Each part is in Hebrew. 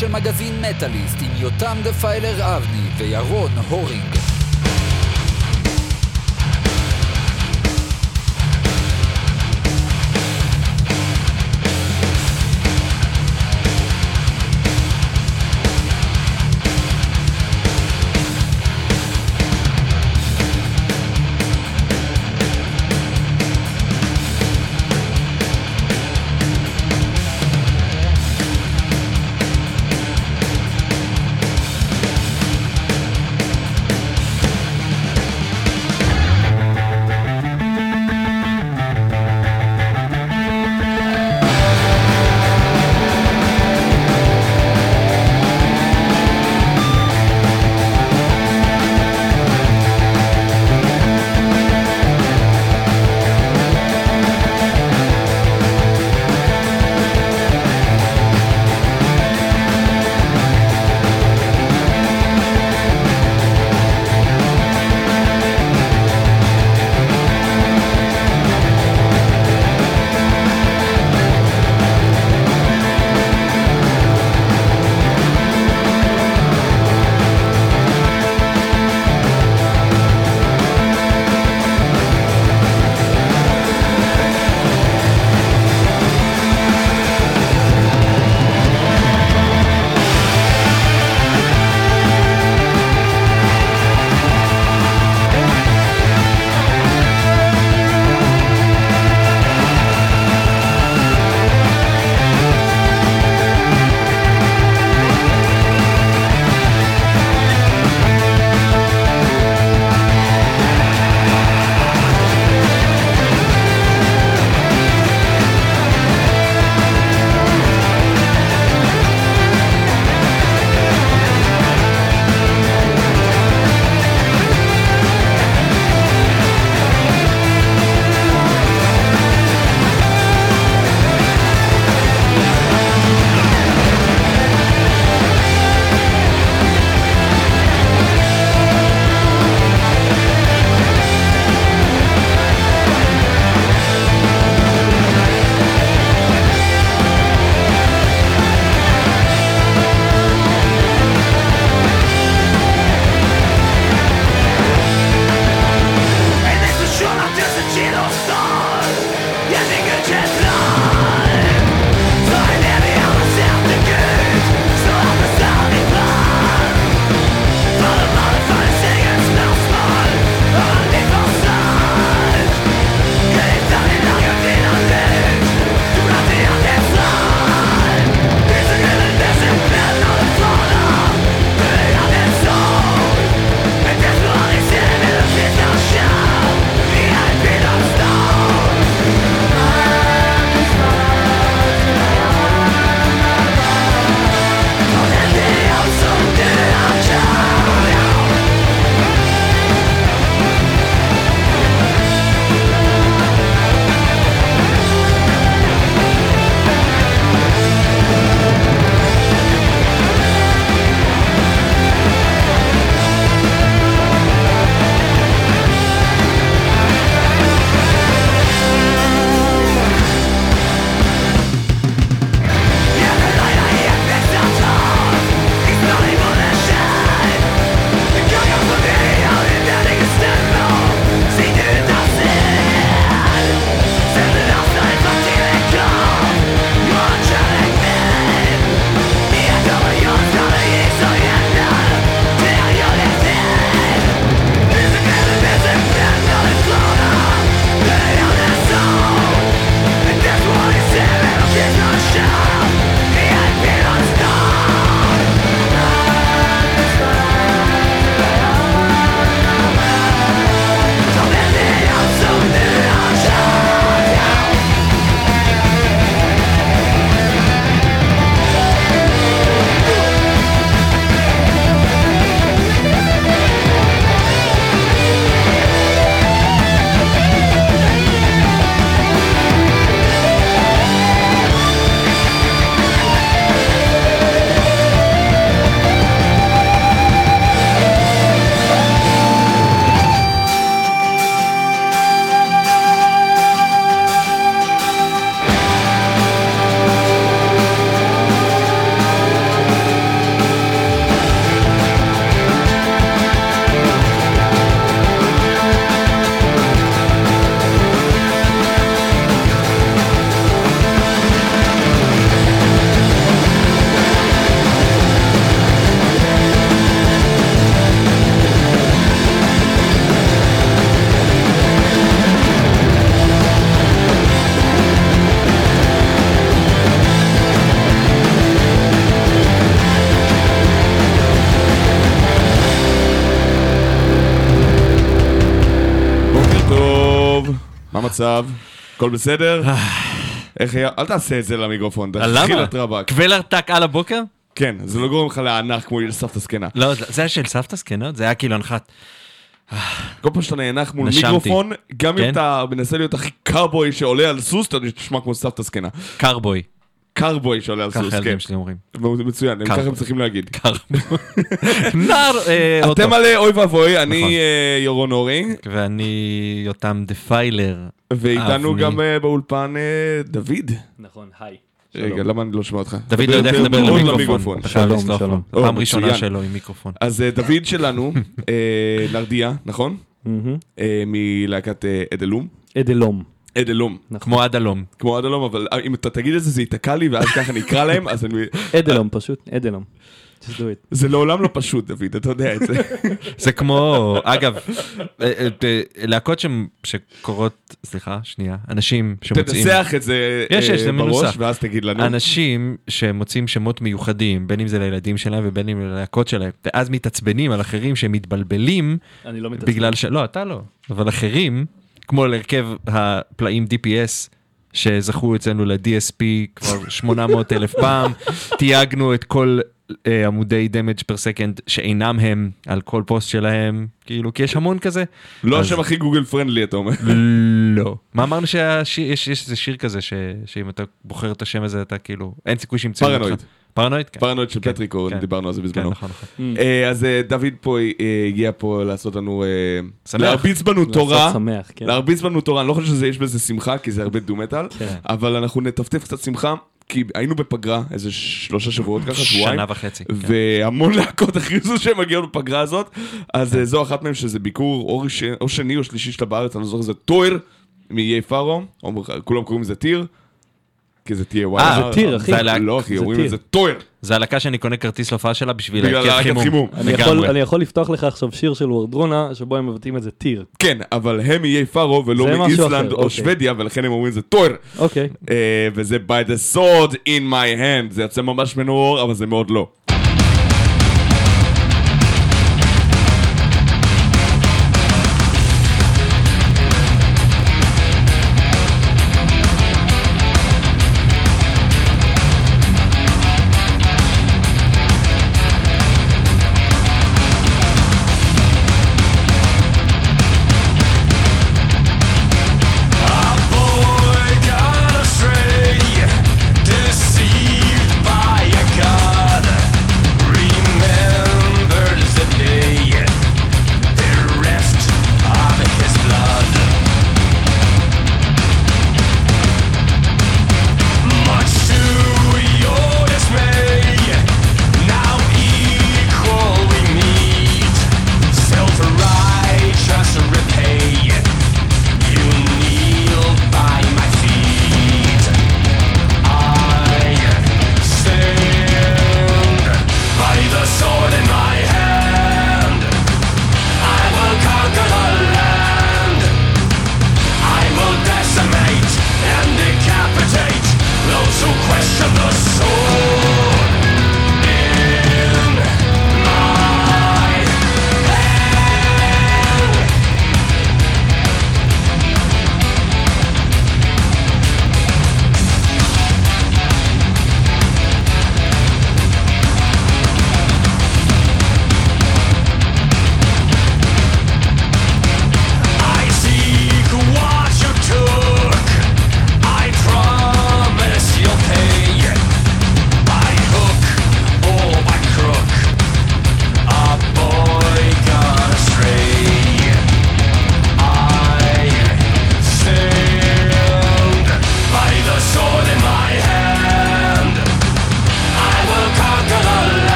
של מגזין מטאליסט עם יותם דפיילר אבני וירון הורינג. המצב? הכל בסדר? איך היה? אל תעשה את זה למיקרופון, תתחיל למה? את רבאק. קוולר טאק על הבוקר? כן, זה לא גורם לך לענך כמו לסבתא זקנה. לא, זה היה של סבתא זקנות? זה היה כאילו הנחת. כל פעם שאתה נאנח מול נשמתי. מיקרופון, גם אם כן? אתה מנסה להיות הכי קארבוי שעולה על סוס, אתה תשמע כמו סבתא זקנה. קרבוי. קארבוי שעולה על ככה סוס, כן. הילדים שלי אומרים. מצוין. ככה הם צריכים להגיד. קרבוי. נער אה. אתם על אה, אוי ואבוי, אני נכון. אה, ירון אורי, ואני יותם דפיילר. ואיתנו. גם אה, באולפן אה, דוד. נכון, היי. רגע, למה אני לא שומע אותך? דוד לא יודע איך לדבר מאוד למיקרופון. שלום. שלום. פעם ראשונה מצוין. שלו עם מיקרופון. אז אה, דוד שלנו, אה, נרדיה, נכון? אה, מלהקת אה, אדלום. אדלום. אדלום. כמו עד הלום. כמו אדלום, אבל אה, אם אתה תגיד את זה, זה ייתקע לי, ואז ככה נקרא להם, אז אני... אדלום פשוט, אדלום. Just do it. זה לעולם לא פשוט, דוד, אתה יודע את זה. זה כמו, אגב, אה, אה, אה, להקות שקורות, סליחה, שנייה, אנשים שמוצאים, תנסח את זה יש, אה, יש, זה בראש, מנוסח. ואז תגיד לנו. אנשים שמוצאים שמות מיוחדים, בין אם זה לילדים שלהם ובין אם ללהקות שלהם, ואז מתעצבנים על אחרים שהם מתבלבלים, אני לא מתעצבן. בגלל ש... לא, אתה לא, אבל אחרים, כמו להרכב הפלאים DPS, שזכו אצלנו ל-DSP כבר 800 אלף פעם, תייגנו את כל אה, עמודי damage per second שאינם הם על כל פוסט שלהם, כאילו, כי יש המון כזה. לא אז- השם הכי Google friendly, אתה אומר. לא. מה אמרנו שהשיר, יש, יש איזה שיר כזה ש, שאם אתה בוחר את השם הזה אתה כאילו, אין סיכוי שימצאו אותך. פרנואיד. פרנואיד? כן. פרנואיד של כן, פטריקו, כן. דיברנו על זה כן, בזמנו. נכון, נכון. אה, אז אה, דוד פה אה, הגיע פה לעשות לנו, אה, שמח. להרביץ בנו תורה. שמח, כן. להרביץ בנו תורה, אני לא חושב שיש בזה שמחה, כי זה הרבה doom metal, כן. אבל אנחנו נטפטף קצת שמחה, כי היינו בפגרה, איזה שלושה שבועות ככה, שבועיים, שנה וחצי. כן. והמון להקות הכריזו שהן מגיעות בפגרה הזאת, אז אה, זו אחת מהן שזה ביקור או ראש- או שני או שלישי שלה בארץ, אני לא זוכר, זה טויר מאיי פארו, כולם קוראים לזה טיר, כי זה T Y. אה, זה טיר, אחי. זה לא אחי, זה אומרים. לזה טויר, זה הלהקה שאני קונה כרטיס להופעה שלה בשביל להקת חימום. אני. יכול- אני יכול לפתוח לך עכשיו שיר של Wardruna, שבו הם מבטאים את זה טיר. כן, אבל הם מאיי פארו ולא מאיסלנד או אוקיי. שוודיה, ולכן הם אומרים זה טויר. אוקיי. אה, וזה by the sword in my hand, זה יוצא ממש מנוער, אבל זה מאוד לא.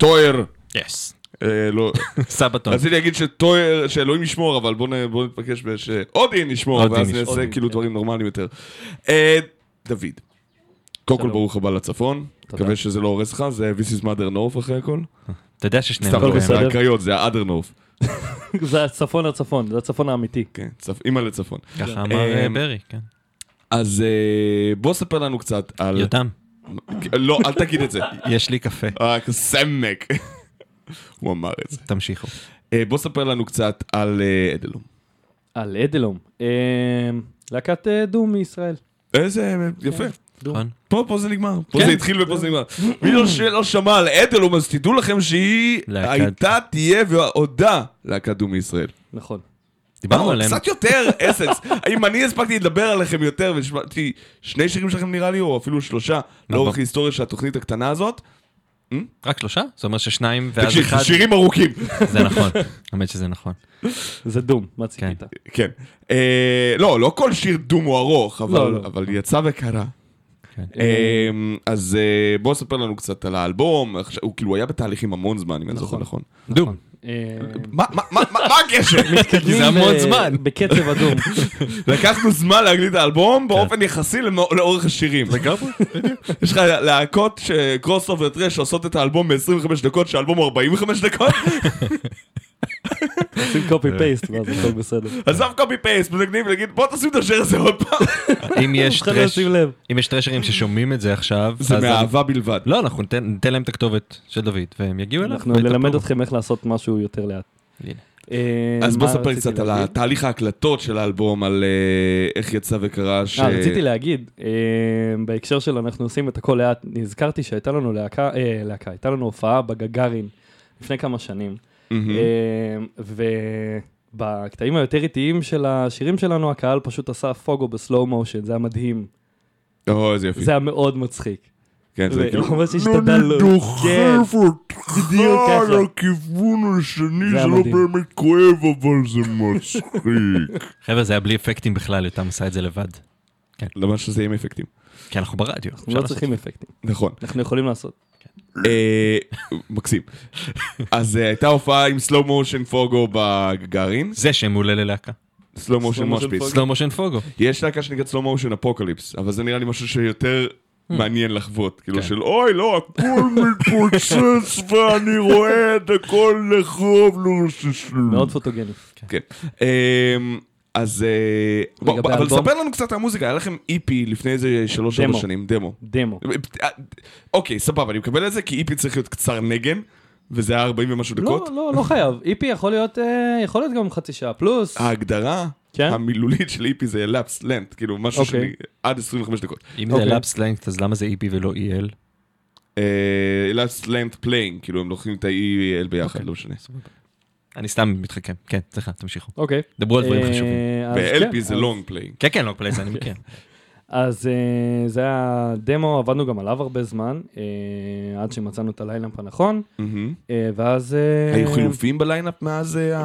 טויר. יס. אה, לא, סבתון. רציתי להגיד שטויר, שאלוהים ישמור, אבל בואו נ- בואו נתפקש שאודין ישמור, ואז. נעשה כאילו כן. דברים נורמליים יותר. אה, דוד, קודם כל. ברוך הבא לצפון. מקווה שזה לא הורס לך, זה This is mother north אחרי הכל. אתה יודע ששניהם סתם, לא, לא זה בסדר. הקריות, זה ה-other north. זה הצפון הצפון, זה הצפון האמיתי. כן, אימא לצפון. ככה אמר אה, אמ, ברי, כן. אז בוא ספר לנו קצת על... יותם, לא, אל תגיד את זה. יש לי קפה. רק סמק. הוא אמר את זה. תמשיכו. אה, בוא ספר לנו קצת על אה, אדלום. על אדלום. אה, להקת אה, דום מישראל. איזה יפה. דום. נכון? פה, פה זה נגמר. פה כן. זה התחיל ופה זה נגמר. מי לא שלא שמע על אדלום, אז תדעו לכם שהיא הייתה, תהיה והודה להקת דום מישראל. נכון. דיברנו לא, עליהם. קצת יותר אסנס. אם אני הספקתי לדבר עליכם יותר, ושמעתי שני שירים שלכם נראה לי, או אפילו שלושה, לאורך ב- ההיסטוריה של התוכנית הקטנה הזאת. רק שלושה? זה אומר ששניים ואז תקשיב, אחד. זה שירים ארוכים. זה נכון. האמת שזה נכון. זה דום, מה ציפית? כן. אה, לא, לא כל שיר דום הוא ארוך, אבל- לא, לא. אבל יצא וקרה. כן. אה, אז אה, בוא ספר לנו קצת על האלבום, הוא כאילו היה בתהליכים המון זמן, אם אני זוכר נכון. דום. אה, מה הקשר? כי זה המון ב- זמן. בקצב ה doom. לקחנו זמן להקליט את האלבום באופן יחסי לאורך השירים. יש לך להקות ש crossover thrash שעושות את האלבום ב-25 דקות, שהאלבום הוא 45 דקות, עושים copy paste, ואז הכל בסדר. עזוב copy paste, מנגנים ולהגיד בוא תשים את השיר הזה עוד פעם. אם יש טרשרים ששומעים את זה עכשיו, זה מאהבה בלבד. לא, אנחנו ניתן להם את הכתובת של דוד, והם יגיעו אליו. אנחנו. נלמד אתכם איך לעשות משהו יותר לאט. אה, אז בוא ספר קצת על? התהליך ההקלטות של האלבום, על אה, איך יצא וקרה, ש... אה, רציתי להגיד, בהקשר של אנחנו עושים את הכל לאט, נזכרתי שהייתה לנו להקה, להקה, הייתה לנו הופעה בגגארין לפני כמה שנים, אה, ובקטעים היותר איטיים של השירים שלנו, הקהל פשוט עשה פוגו בסלואו מושן, זה היה מדהים, או, איזה יופי. זה היה מאוד מצחיק. כן, זה כאילו... ממש השתדלנו. כן, בדיוק ככה. לכיוון השני, זה מדהים. באמת כואב, אבל זה מצחיק. חבר'ה, זה היה בלי אפקטים בכלל, יותם עשה את זה לבד. למה שזה יהיה עם אפקטים. כי אנחנו ברדיו. אנחנו לא צריכים אפקטים, נכון. אנחנו יכולים לעשות. אה, מקסים. אז אה, הייתה הופעה עם Slow Motion Pogo בגארין, זה שם מעולה ללהקה. slow motion moshpit. Slow Motion Pogo. יש להקה שנקראת Slow Motion Apocalypse, אבל זה נראה לי משהו שיותר מעניין לחוות. כאילו כן. של אוי לא, הכל מתפוצץ ואני רואה את הכל לחרוב לרששלו. מאוד פוטוגני. כן. אז אה, בוא, אבל? ספר לנו קצת על המוזיקה, היה לכם איפי לפני איזה שלוש ארבע דמו. שנים, דמו. דמו. אוקיי, סבבה, אני מקבל את זה, כי איפי צריך להיות קצר נגן, וזה היה 40 ומשהו דקות. לא, לא, לא חייב. איפי יכול להיות, אה, יכול להיות גם חצי שעה פלוס. ההגדרה כן? המילולית של איפי זה לאפס לנט, כאילו משהו אוקיי. שאני עד 25 דקות. אם זה אוקיי. לאפס ליינקט, אז למה זה איפי ולא EL? לאפס לנט פליינג, כאילו הם לוקחים את ה-EL ביחד, אוקיי. לא משנה. אני סתם מתחכם. כן, סליחה, תמשיכו. אוקיי. דברו על דברים אה, חשובים. ב-LP כן, זה אז- לונג פליינג. כן, כן, לא פלייס, אני מכיר. אז אה, זה היה דמו, עבדנו גם עליו הרבה זמן, אה, עד שמצאנו את הליינאפ הנכון, אה, ואז... אה, היו חילופים בליינאפ מאז ה...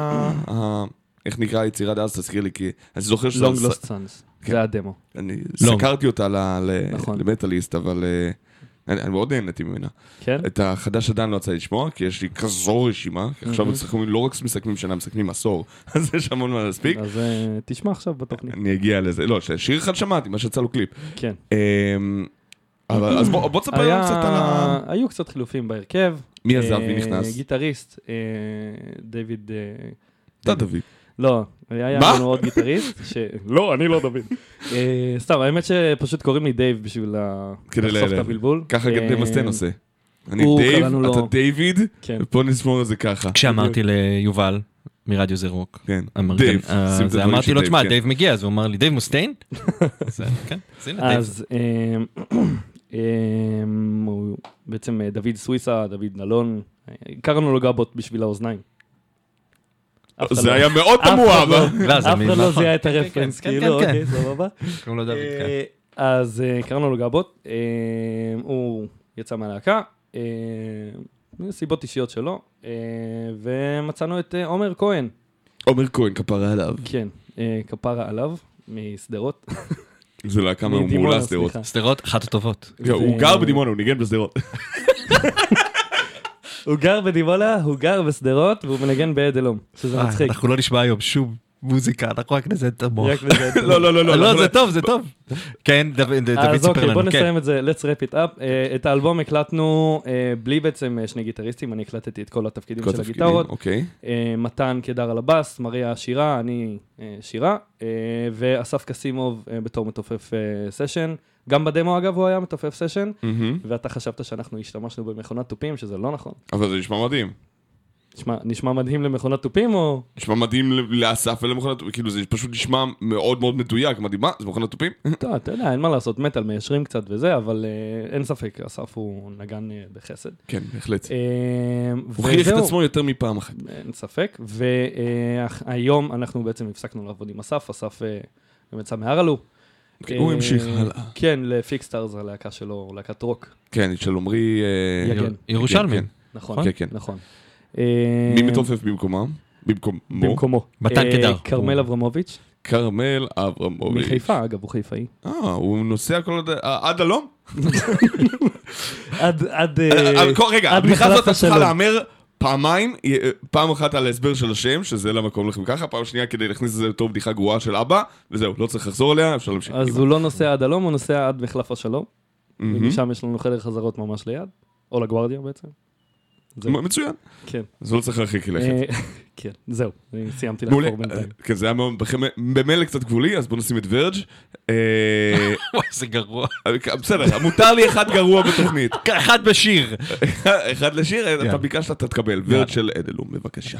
ה- איך נקרא היצירה דאז? תזכיר לי, כי אני זוכר שזה... Long Lost Sons, כן. זה הדמו. אני. סקרתי אותה נכון. למטאליסט, אבל אה, אני אני מאוד נהניתי ממנה. כן? את החדש עדיין לא יצא לי לשמוע, כי יש לי כזו רשימה, כי עכשיו מסכמים, לא רק מסכמים שנה, מסכמים עשור, אז יש המון מה להספיק. אז אה, תשמע עכשיו בתוכנית. אני אגיע לזה, לא, שיר אחד שמעתי, מה שיצא לו קליפ. כן. אמ, אבל אז בוא בוא תספר לנו היה- קצת על ה... היו קצת חילופים בהרכב. מי עזב, אה, מי נכנס? גיטריסט, אה, דיוויד... אה, אתה דוד. לא, היה מה? לנו עוד גיטריסט, ש... לא, אני לא דוד. אה, סתם, האמת שפשוט קוראים לי דייב בשביל לחסוך את הבלבול. ככה אה, גם דמסטן עושה. אני דייב, אתה דיוויד, כן. ופה נשמור את זה ככה. כשאמרתי ליובל מרדיו זה רוק, כן, דייב. כן, אה, אמרתי לו, תשמע, כן. דייב מגיע, אז הוא אמר לי, דייב מוסטיין? אז, אה, כן, אז. אז אה, אה, בעצם אה, דוד סוויסה, דוד נלון, אה, קראנו לו גבות בשביל האוזניים. זה לא- היה מאוד תמוה, לא- אבל... לא, אף אחד נכון. לא זיהה את כן, כן, הרפרנס, כן, כאילו, כן. אוקיי, סבבה. קוראים לו דוד, כן. אז אה, קראנו לו גבות, אה, הוא יצא מהלהקה, מסיבות אישיות שלו, ומצאנו את עומר כהן, עומר כהן, כפרה עליו. כן, כפרה עליו, משדרות. זה להקה מעולה שדרות. שדרות, אחת הטובות. לא, הוא גר בדימונה, הוא ניגן בשדרות. הוא גר בדימונה, הוא גר בשדרות, והוא מנגן בעד אלום, שזה אה, מצחיק. אנחנו לא נשמע היום שום מוזיקה, אנחנו רק נזיין את המוח. לא, לא, לא, לא. לא, אנחנו- זה טוב, זה טוב. כן, דוד אז סיפר אוקיי, בוא לנו, כן. נסיים את זה, let's wrap it up. אה, את האלבום הקלטנו אה, בלי בעצם אה, שני גיטריסטים, אני הקלטתי את כל התפקידים של הגיטרות. אוקיי. אה, מתן קדר על הבאס, מריה שירה, אני אה, שירה, אה, ואסף קסימוב אה, בתור מתופף אה, סשן. גם בדמו אגב הוא היה מתופף סשן, מהמם. ואתה חשבת שאנחנו השתמשנו במכונת תופים, שזה לא נכון. אבל זה נשמע מדהים. נשמע, נשמע מדהים למכונת תופים או... נשמע מדהים לאסף ולמכונת, כאילו זה פשוט נשמע מאוד מאוד מדויק, מדהים, מה? זה מכונת תופים? טוב, אתה יודע, אין מה לעשות, מטאל מיישרים קצת וזה, אבל אה, אין ספק, אסף הוא נגן אה, בחסד. כן, בהחלט. אה, הוכיח את. עצמו יותר מפעם אחת. אין ספק, והיום אנחנו בעצם הפסקנו לעבוד עם אסף, אסף גם יצא מהרלו. אוקיי, הוא אה, המשיך הלאה. כן, לפיקסטארס, הלהקה שלו, להקת רוק, כן, של עמרי... אה. כן, נכון, כן, כן. נכון. מי אה, מתופף במקומם? במקומו? במקומו. מתן אה, קדר. כרמל אברמוביץ', כרמל אברמוביץ'. מחיפה, אגב, הוא חיפאי. אה, הוא נוסע כל עוד... אה, עד הלום? עד, עד... אה, אה, אה, רגע, הבדיחה הזאת צריכה. להמר פעמיים, אה, פעם אחת על ההסבר של השם, שזה למה קוראים לכם ככה, פעם שנייה כדי להכניס את זה לתור בדיחה גרועה של אבא, וזהו, לא צריך לחזור עליה, אפשר להמשיך. אז הוא לא נוסע עד הלום, הוא נוסע עד מחלף השלום. ומשם יש לנו חדר חזרות ממש ליד, או לגוארדיה בעצם. זהו. מצוין, כן. אז לא צריך להרחיק לכת. אה, כן, זהו, אני סיימתי לחפור בינתיים. כן, זה היה מאוד, במילא קצת גבולי, אז בוא נשים את ורג'. אה, וואי, זה גרוע. בסדר, מותר לי אחד גרוע בתוכנית. אחד בשיר. אחד לשיר, אתה. ביקשת, אתה תקבל. ורד של אדלום, בבקשה.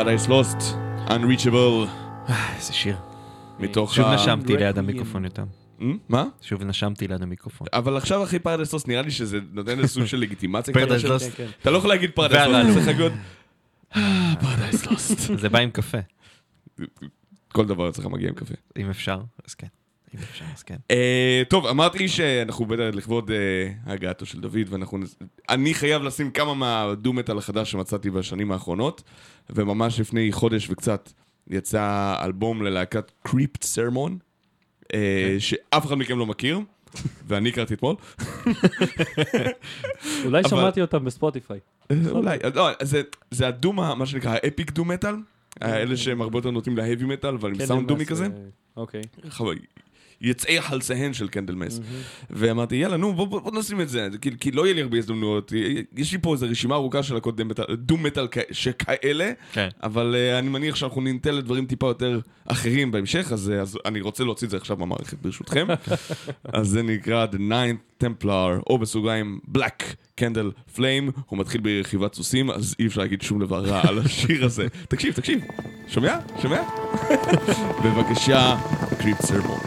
Paradise Lost, Unreachable, איזה שיר. מתוך שוב ה... נשמתי ליד המיקרופון יותר. Hmm? מה? שוב נשמתי ליד המיקרופון. אבל עכשיו אחרי Paradise Lost נראה לי שזה נותן איזה סוג של לגיטימציה. Paradise של- Lost. כן, כן. אתה לא יכול להגיד Paradise והרעלו. Lost, צריך להגיד Paradise Lost. זה בא עם קפה, כל דבר אצלך מגיע עם קפה. אם אפשר, אז כן. אם אפשר, אז כן. אה, טוב, אמרתי שאנחנו בטח לכבוד אה, הגעתו של דוד, ואנחנו... אני חייב לשים כמה מה doom metal החדש שמצאתי בשנים האחרונות, וממש לפני חודש וקצת יצא אלבום ללהקת Crypt Sermon, שאף אחד מכם לא מכיר, ואני הכרתי אתמול. אולי שמעתי אותם בספוטיפיי. אולי, לא, זה- זה ה doom, ה- מה שנקרא, ה epic doom metal, האלה שהם הרבה יותר נוטים ל heavy metal, אבל עם כן, סאונד דומי כזה. אוקיי. יצאי חלציהן של Candlemass. ואמרתי, יאללה, נו, בוא, בוא, בוא נשים את זה, כי, כי לא יהיה לי הרבה הזדמנויות. יש לי פה איזו רשימה ארוכה של להקות דום מטאל כ- שכאלה, כן. אבל uh, אני מניח שאנחנו ניתן לדברים טיפה יותר אחרים בהמשך, אז, אה, אז אני רוצה להוציא את זה עכשיו במערכת, ברשותכם. אז זה נקרא The Ninth Templar, או בסוגריים Black Candle Flame, הוא מתחיל ברכיבת סוסים, אז אי אפשר להגיד שום דבר רע על השיר הזה. תקשיב, תקשיב, שומע? שומע? בבקשה, קריפט סרמון.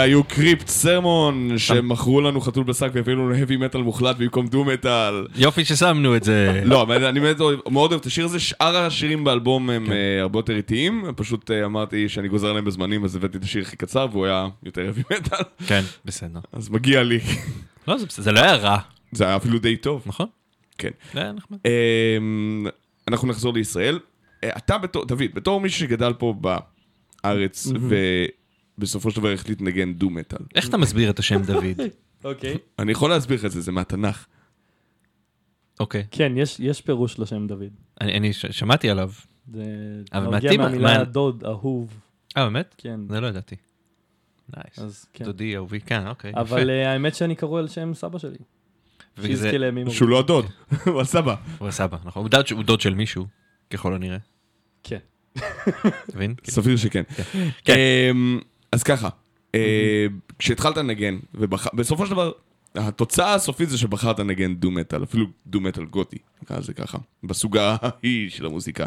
אלה היו קריפט סרמון, שמכרו לנו חתול בשק והביאו לנו heavy metal מוחלט במקום דו מטאל. יופי ששמנו את זה. לא, אבל אני באמת מאוד אוהב את השיר הזה, שאר השירים באלבום הם אה, הרבה יותר איטיים, פשוט אה, אמרתי שאני גוזר להם בזמנים, אז הבאתי את השיר הכי קצר, והוא היה יותר heavy metal, כן, בסדר. אז מגיע לי. לא, זה לא היה רע, זה היה אפילו די טוב. נכון? כן. זה היה נחמד. אמ, אנחנו נחזור לישראל. אה, אתה בתור, דוד, בתור מישהו שגדל פה בארץ, ובסופו של דבר החליט לנגן doom metal. איך אתה מסביר את השם דוד? אוקיי. אני יכול להסביר לך את זה, זה מהתנ"ך. אוקיי. כן, יש- יש פירוש לשם דוד. אני אני ש- שמעתי עליו. זה אבל מגיע מתאים, מהמילה מה- דוד, אהוב. אה, באמת? כן, זה לא ידעתי. nice. אז כן. דודי אהובי, כן, אוקיי. אבל אה, האמת שאני קרוי על שם סבא שלי. שיזכה לימים שהוא לא הדוד. הוא הסבא. הוא הסבא, נכון. הוא דוד של מישהו, ככל הנראה. כן. אתה מבין? סביר שכן. כן. אמ, אז ככה, אה, כשהתחלת לנגן, ובסופו של דבר, התוצאה הסופית זה שבחרת לנגן דו מטאל, אפילו דו מטאל גותי, נקרא לזה ככה, בסוגה ההיא של המוזיקה.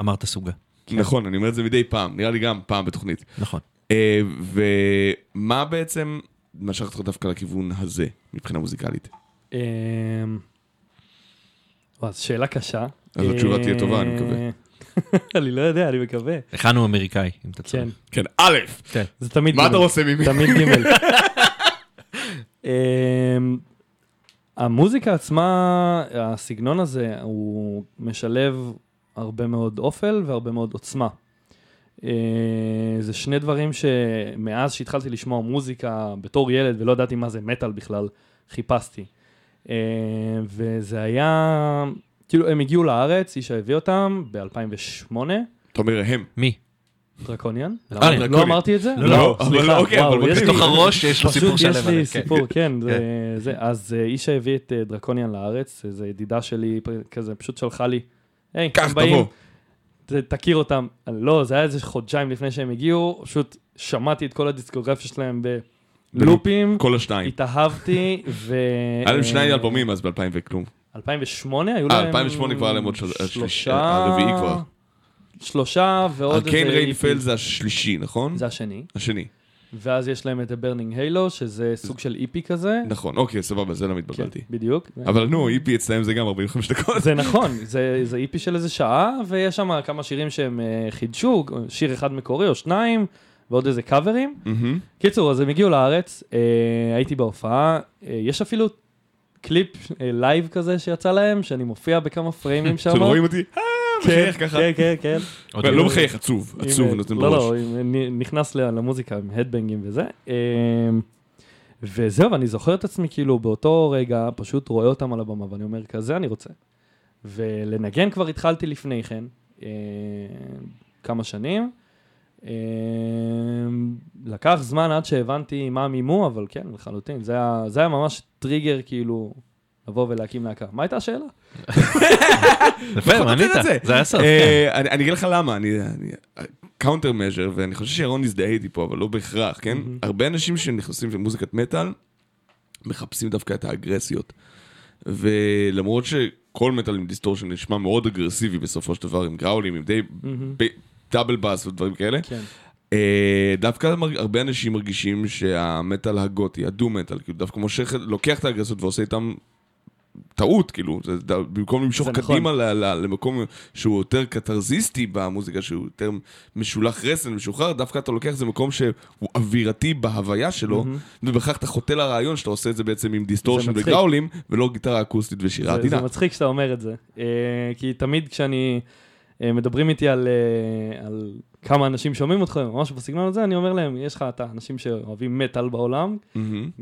אמרת סוגה. נכון, אני אומר את זה מדי פעם, נראה לי גם פעם בתוכנית. נכון. אה, ומה בעצם משך אותך דווקא לכיוון הזה, מבחינה מוזיקלית? אמ, וואו, זו שאלה קשה. אז התשובה תהיה טובה, אני מקווה. אני לא יודע, אני מקווה. הכנו אמריקאי, אם אתה כן, צריך. כן, א', כן. זה תמיד מה גימל. אתה רוצה ממי? תמיד גימל. אמ, המוזיקה עצמה, הסגנון הזה, הוא משלב הרבה מאוד אופל והרבה מאוד עוצמה. אה, זה שני דברים שמאז שהתחלתי לשמוע מוזיקה בתור ילד ולא ידעתי מה זה מטאל בכלל, חיפשתי. אה, וזה היה, כאילו הם הגיעו לארץ, אישה הביא אותם ב-2008, אתה אומר הם. מי? דרקוניאן. אה? דרקוניאן. לא אמרתי את זה? לא, לא, אבל סליחה, אוקיי, וואו, אבל יש מגניב. לי- בתוך הראש יש לו סיפור שלם. פשוט יש לי כן. סיפור, כן, זה. אז אה, אישה הביא את אה, דרקוניאן לארץ, איזו ידידה שלי כזה פשוט שלחה לי, היי, הם באים, תכיר אותם. לא, זה היה איזה חודשיים לפני שהם הגיעו, פשוט שמעתי את כל הדיסקוגרפיה שלהם בלופים, כל השניים. התאהבתי, ו... היה להם שני אלבומים אז ב-2000 וכלום. 2008 היו אה, להם... 2008 כבר היה להם עוד של- שלושה- השלישי- הרביעי כבר. שלושה ועוד איזה... Arcane EP. Rain Fell זה השלישי, נכון? זה השני. השני. ואז יש להם את ה-Burning Halo, שזה סוג של EP כזה. נכון, אוקיי, סבבה, זה לא כן, מתבלבלתי. בדיוק. אבל נו, EP אצלם זה גם 45 דקות. זה נכון, זה, EP של איזה שעה, ויש שם כמה שירים שהם אה, חידשו, שיר אחד מקורי או שניים, ועוד איזה קאברים. קיצור, אז הם הגיעו לארץ, אה, הייתי בהופעה, אה, יש אפילו קליפ אה, live כזה שיצא להם, שאני מופיע בכמה פריימים שם. שלא רואים אותי, אה, כן, מחייך ככה. כן, כן, כן. עוד לא מחייך, עצוב, עצוב, אה, נותן לא, בראש. לא, נ- נכנס למוזיקה עם ההדבנגים וזה. אה, וזהו, ואני זוכר את עצמי כאילו באותו רגע, פשוט רואה אותם על הבמה, ואני אומר, כזה אני רוצה. ולנגן כבר התחלתי לפני כן, כמה שנים. אה, לקח זמן עד שהבנתי מה המימו, אבל כן, לחלוטין. זה היה, זה היה ממש טריגר, כאילו, לבוא ולהקים להקה. מה הייתה השאלה? יפה? את זה. זה היה סוף. כן. אה, אני אני אגיד לך למה, אני counter measure, ואני חושב שירון יזדהה איתי פה, אבל לא בהכרח, כן? הרבה אנשים שנכנסים למוזיקת מטאל, מחפשים דווקא את האגרסיות. ולמרות שכל מטאל עם דיסטורשן נשמע מאוד אגרסיבי בסופו של דבר, עם גראולים, עם די double bass ודברים כאלה, כן. אה, דווקא הרבה אנשים מרגישים שהמטאל הגותי, ה doom metal, כאילו דווקא מושך, לוקח את האגרסיות ועושה איתם טעות, כאילו, זה, ד- במקום למשוך זה נכון. קדימה ל, ל, למקום שהוא יותר קתרזיסטי במוזיקה, שהוא יותר משולח רסן, משוחרר, דווקא אתה לוקח איזה מקום שהוא אווירתי בהוויה שלו, ובכך אתה חוטא לרעיון שאתה עושה את זה בעצם עם distortion. וגראולים, ולא גיטרה אקוסטית ושירה זה, עדינה. זה מצחיק שאתה אומר את זה, אה, כי תמיד כשאני, מדברים איתי על, אה, על כמה אנשים שומעים אותך, משהו בסגנון הזה, אני אומר להם, יש לך את האנשים שאוהבים מטאל בעולם.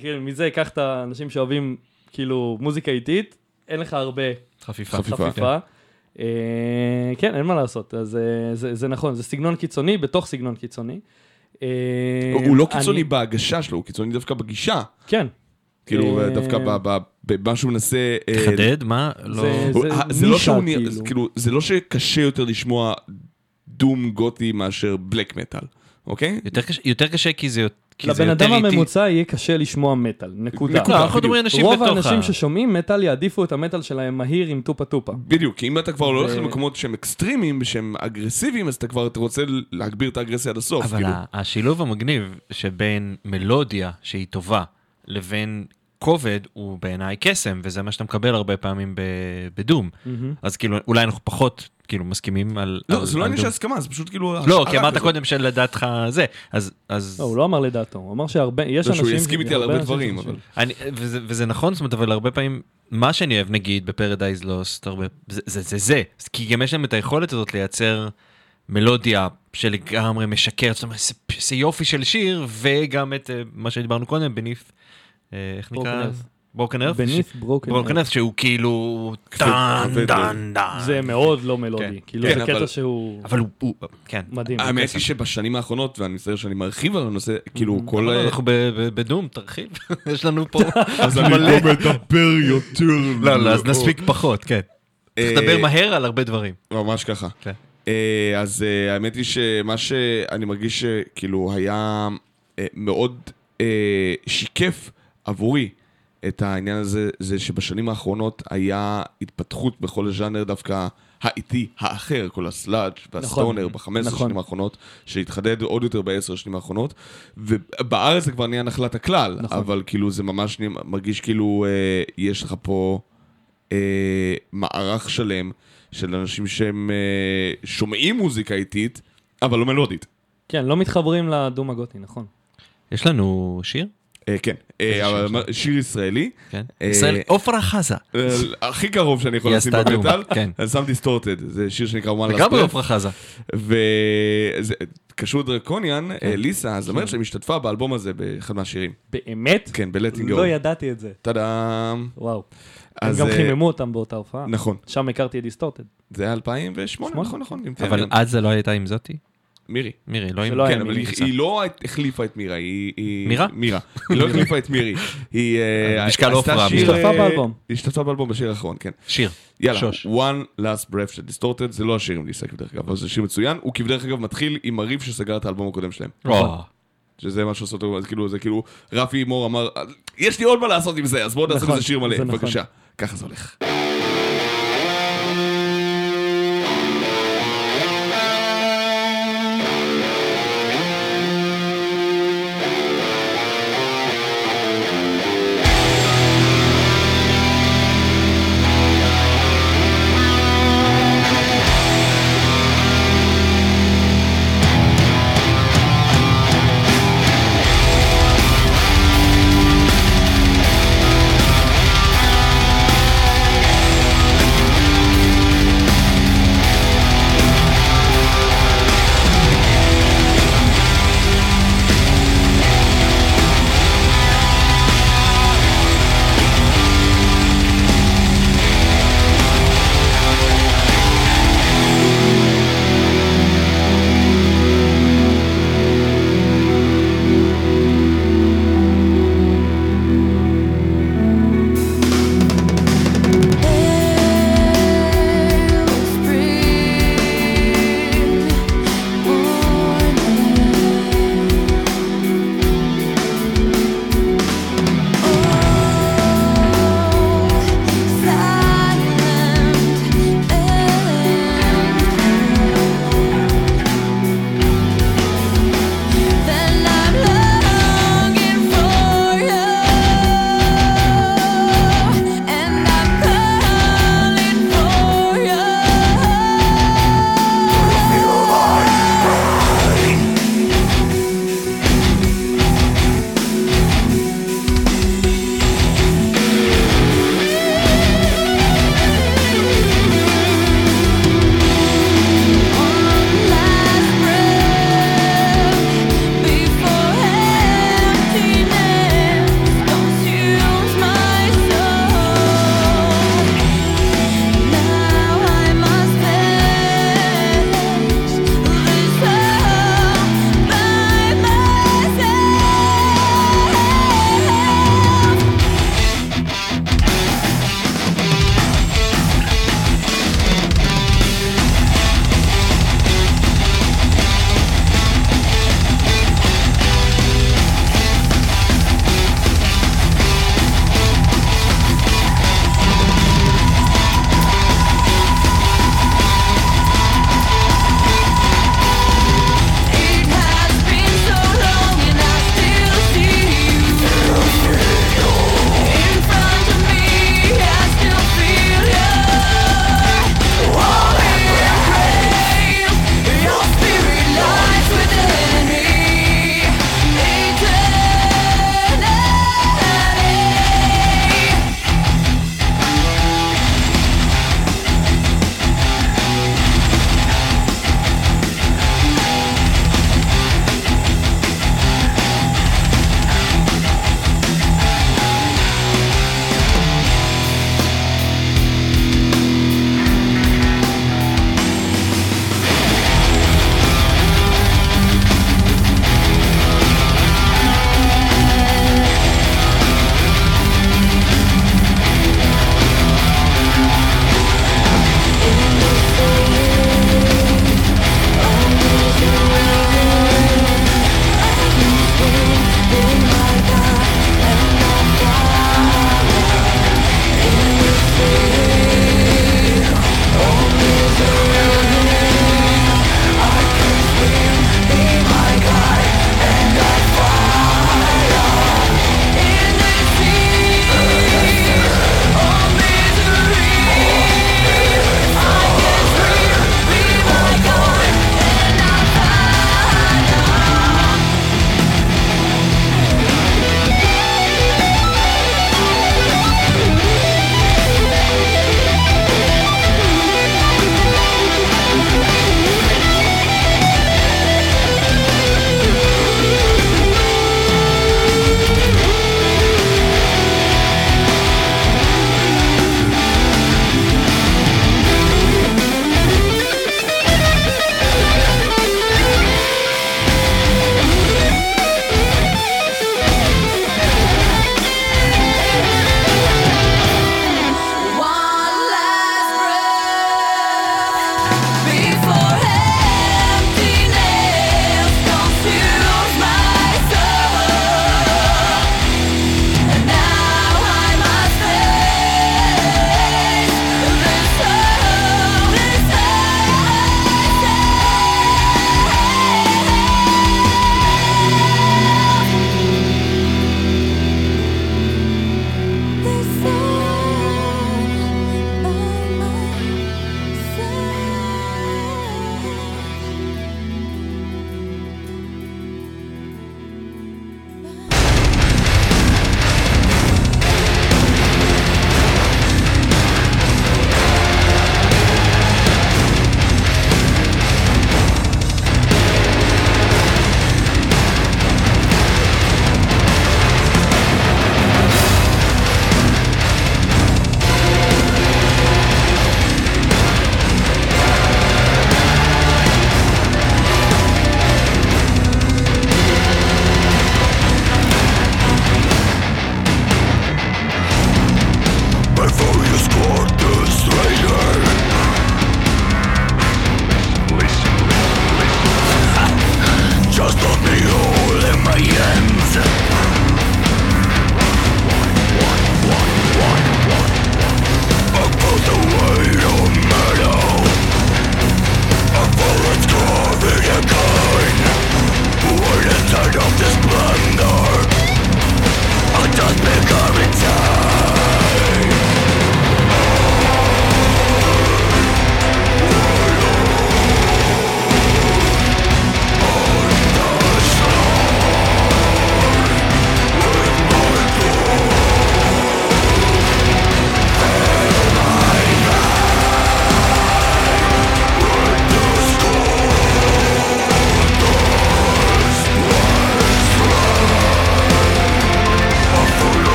כאילו, מזה קח את האנשים שאוהבים כאילו מוזיקה איטית, אין לך הרבה חפיפה. חפיפה. חפיפה. אה, כן, אין מה לעשות, אז אה, זה, זה נכון, זה סגנון קיצוני בתוך סגנון קיצוני. אה, הוא לא קיצוני אני- בהגשה שלו, הוא קיצוני דווקא בגישה. כן. כאילו, אה, דווקא במה שהוא מנסה... אה, תחדד, מה? לא... זה- לא שהוא נ- כאילו. זה כאילו, זה לא שקשה יותר לשמוע doom גותי מאשר black metal, אוקיי? יותר קשה- יותר כי זה כי זה לבן יותר אדם איטי. הממוצע יהיה קשה לשמוע מטאל, נקודה. לא, אנחנו מדברים אנשים רוב בתוך האנשים ה- ששומעים מטאל יעדיפו את המטאל שלהם מהיר עם טופה טופה. בדיוק, כי אם אתה כבר הולך ו- למקומות שהם אקסטרימיים, שהם אגרסיביים, אז אתה כבר רוצה להגביר את האגרסיה עד הסוף. אבל כאילו. השילוב המגניב שבין מלודיה שהיא טובה לבין כובד הוא בעיניי קסם, וזה מה שאתה מקבל הרבה פעמים בדום. אז כאילו, אולי אנחנו פחות כאילו מסכימים על... לא, על- זה לא עניין של. הסכמה, זה פשוט כאילו... לא, כי אמרת. קודם שלדעתך זה, אז... אז... לא, הוא לא אמר לדעתו, הוא אמר שהרבה, יש לא, אנשים... שהוא יסכים איתי על הרבה דברים. אבל... אני, וזה, וזה נכון, זאת אומרת, אבל הרבה פעמים, מה שאני אוהב נגיד בפרדייז לוסט, הרבה, זה, זה זה זה, כי גם יש להם את היכולת הזאת לייצר מלודיה שלגמרי משקרת, זאת אומרת, זה, זה יופי של שיר, וגם את אה, מה שדיברנו קודם, בניף, איך נקרא? Broken Earth. ברוקן ארף? Beneath Broken ברוקן Earth. ארף, שהוא כאילו... כבד- דן, דן. זה מאוד לא כן. מלודי, כאילו כן, זה אבל- קטע שהוא אבל הוא, כן. מדהים. האמת היא שבשנים האחרונות, ואני מצטער שאני מרחיב על הנושא, כאילו כל... אבל אנחנו בדום, תרחיב, יש לנו פה... אז אני לא מדבר יותר. לא, לא, אז נספיק פחות, כן. צריך אה, לדבר מהר על הרבה דברים. ממש ככה. כן. אה, אז אה, האמת היא שמה שאני מרגיש שכאילו היה אה, מאוד אה, שיקף עבורי את העניין הזה, זה שבשנים האחרונות היה התפתחות בכל הז'אנר דווקא האיטי האחר, כל ה sludge וה stoner בחמש עשרה נכון. שנים האחרונות, שהתחדד עוד יותר בעשר השנים האחרונות, ובארץ זה כבר נהיה נחלת הכלל, נכון. אבל כאילו זה ממש נהיה- מרגיש כאילו אה, יש לך פה אה, מערך שלם של אנשים שהם אה, שומעים מוזיקה איטית, אבל לא מלודית. כן, לא מתחברים לדום הגותי, נכון. יש לנו שיר? אה, כן, אה, שיר אבל? שיר ישראלי, כן. אה, ישראל, עופרה חזה. הכי קרוב שאני יכול לשים דום, במטאל, כן. אני שם דיסטורטד, זה שיר שנקרא One Last לגמרי עופרה חזה. וזה קשור דרקוניאן, כן. ליסה, הזמרת שלהם השתתפה באלבום הזה באחד מהשירים. באמת? כן, Go. לא ידעתי את זה. טאדאם. וואו. הם אז, גם חיממו אותם באותה הופעה. נכון, שם הכרתי את דיסטורטד. זה היה 2008, שמונה? נכון, נכון. אבל. אז זה לא הייתה עם זאתי? מירי. מירי, לא עם... כן, אבל מירי. היא- היא לא החליפה את מירה, היא... מירה? מירה. היא לא החליפה את מירי. היא... אה, משקל עשתה עופרה. השתתפה אה, באלבום. היא השתתפה באלבום בשיר האחרון, כן. שיר. יאללה, שוש. One Last Breath של דיסטורטד, זה לא השיר עם ליסה כבדרך אגב, אבל זה שיר מצוין. הוא כבדרך אגב מתחיל עם הריב שסגר את האלבום הקודם שלהם. או, שזה מה שעושה אותו, אז כאילו, זה כאילו, רפי מור אמר, יש לי עוד מה לעשות עם זה, אז בואו נעשה נכון, מזה שיר מלא, נכון. בבקשה. ככה זה הולך.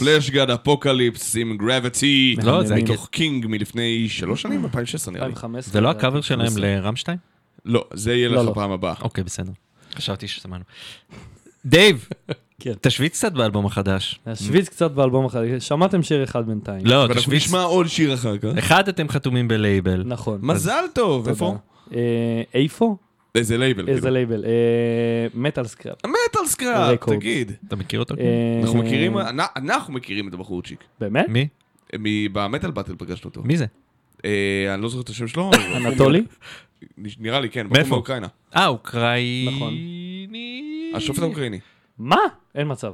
Fleshgod Apocalypse עם Gravity. לא, זה מתוך King מלפני שלוש שנים, 2016 נראה לי. 2015. זה לא הקאבר שלהם לרמשטיין? לא, זה יהיה לא, לך לא. פעם הבאה. אוקיי, בסדר. חשבתי ששמענו. דייב, כן. תשוויץ קצת באלבום החדש. להשוויץ קצת באלבום אחד, שמעתם שיר אחד בינתיים. לא, ואנחנו תשוויץ. נשמע עוד שיר אחר כך. אחד, אתם חתומים בלייבל. נכון. מזל טוב. איפה? אה, איפה? איזה לייבל. איזה. לייבל? Metal Scrap. מטאל סקראפ. תגיד. אתה מכיר אותו? אה, אנחנו מכירים, אנ- אנחנו מכירים את הבחורצ'יק. באמת? מי? ב Metal Battle פגשנו אותו. מי זה? אה, אני לא זוכר את השם שלו. אנטולי? נראה לי, כן. מאיפה? בחור מאוקראינה. אה, אוקראיני. נכון. השופט האוקראיני. מה? אין מצב.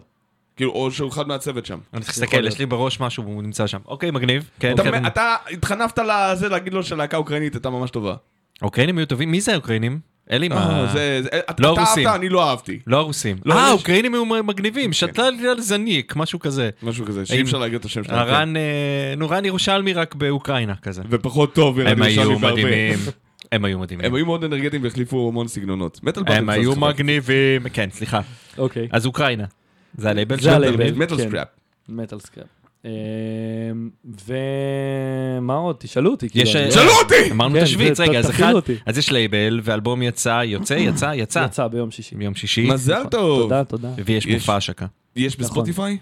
כאילו, או שהוא אחד מהצוות שם. אני צריך להסתכל. יש לי בראש משהו והוא נמצא שם. אוקיי, מגניב. כן, אתה- חבר'ה. אתה התחנפת לזה להגיד לו שהלהקה האוקראינית הייתה ממש טובה. אוקראינים היו טובים? מי זה האוקראינים? עם ה... אה, אתה לא אתה רוסים. אהבת, אני לא אהבתי. לא הרוסים. לא, אה, האוקראינים היו מגניבים, שתל על זניק, משהו כזה. משהו כזה, שאי אפשר להגיד את השם שלהם. הרן, אה, נו, רן ירושלמי רק באוקראינה כזה. כן. ופחות טוב, הם היו. מדהימים. הם היו מדהימים. הם היו מאוד אנרגטיים והחליפו המון סגנונות. הם קצת היו. מגניבים. כן, סליחה. אוקיי. אז אוקראינה. זה הלייבל זה של הלייבל. מגניב? מטאל כן. סקראפ. מטאל סקראפ. אה, ומה עוד? תשאלו אותי. כאילו, יש... אני לא- אותי! אמרנו כן, תשוויץ, זה- רגע, אז אחד, אותי. אז יש לייבל, ואלבום יצא, יוצא, יצא, יצא. יצא ביום שישי. ביום שישי, מזל טוב. תודה, תודה. ויש יש- מופע השקה. יש נכון. ב Spotify? יש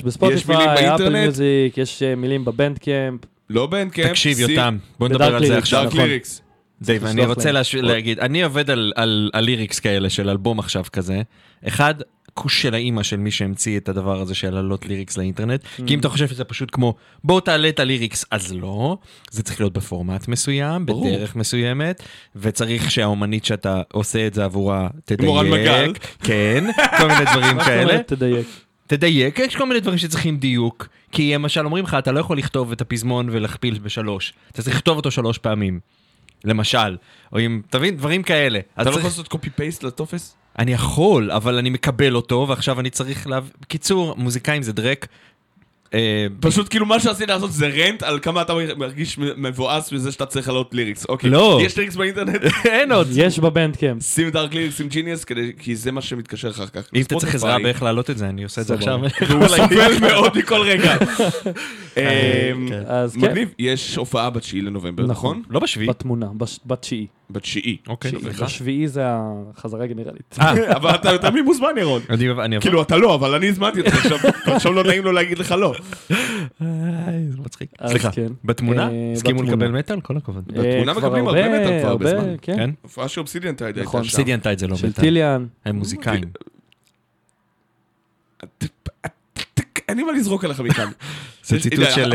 יש מילים בספוטיפיי, Apple? Music, יש אה, מילים ב Bandcamp. לא Bandcamp. תקשיב, יותם, בוא נדבר על זה lyrics, עכשיו. Dark נכון. Lyrics. דייב, אני רוצה להגיד, אני עובד על- על על lyrics כאלה של אלבום עכשיו כזה. אחד, כוס של האימא של מי שהמציא את הדבר הזה של להעלות lyrics לאינטרנט. כי אם אתה חושב שזה פשוט כמו, בוא תעלה את הליריקס, אז לא. זה צריך להיות בפורמט מסוים, ברור. בדרך מסוימת, וצריך שהאומנית שאתה עושה את זה עבורה מורן מגל. תדייק. כן, כל מיני דברים כאלה. תדייק. תדייק, יש כל מיני דברים שצריכים דיוק. כי למשל אומרים לך, אתה לא יכול לכתוב את הפזמון ולהכפיל בשלוש. אתה צריך לכתוב אותו שלוש פעמים. למשל, או אם, תבין, דברים כאלה. אתה לא יכול לעשות קופי פייסט לטופס? אני יכול, אבל אני מקבל אותו, ועכשיו אני צריך לה... בקיצור, מוזיקאים זה דרק. אה, פשוט כאילו מה שעשית לעשות זה rant על כמה אתה מרגיש מבואס מזה שאתה צריך לעלות lyrics. אוקיי. לא. יש lyrics באינטרנט? אין עוד. יש ב Bandcamp. שים Dark Lyrics עם Genius כדי- כי זה מה שמתקשר אחר כך. אם אתה צריך עזרה. באיך להעלות את זה, אני עושה את זה עכשיו. והוא סובל מאוד מכל רגע. אמ, כן. אז כן, מגניב, יש הופעה בתשיעי לנובמבר, נכון. נכון? לא בשביעי. בתמונה, בתשיעי. בתשיעי. אוקיי. בשביעי זה החזרה הגנרלית. אה, אבל אתה יותר ממוזמן ירון. אני אני אבוא. כאילו אתה לא, אבל אני הזמנתי אותך עכשיו, עכשיו לא נעים לו להגיד לך לא. אה, זה מצחיק. סליחה, כן. בתמונה? אה, הסכימו בתמונה. לקבל מטאל? כל הכבוד. בתמונה אה, כבר מקבלים הרבה מטאל כבר הרבה זמן. כן. כן? הופעה של Obsidian Tide הייתה נכון. שם. Sidian Tide זה לא של מטאל. טיליאן. הם מוזיקאים. אין לי מה לזרוק עליך מכאן. זה ציטוט הנה, של...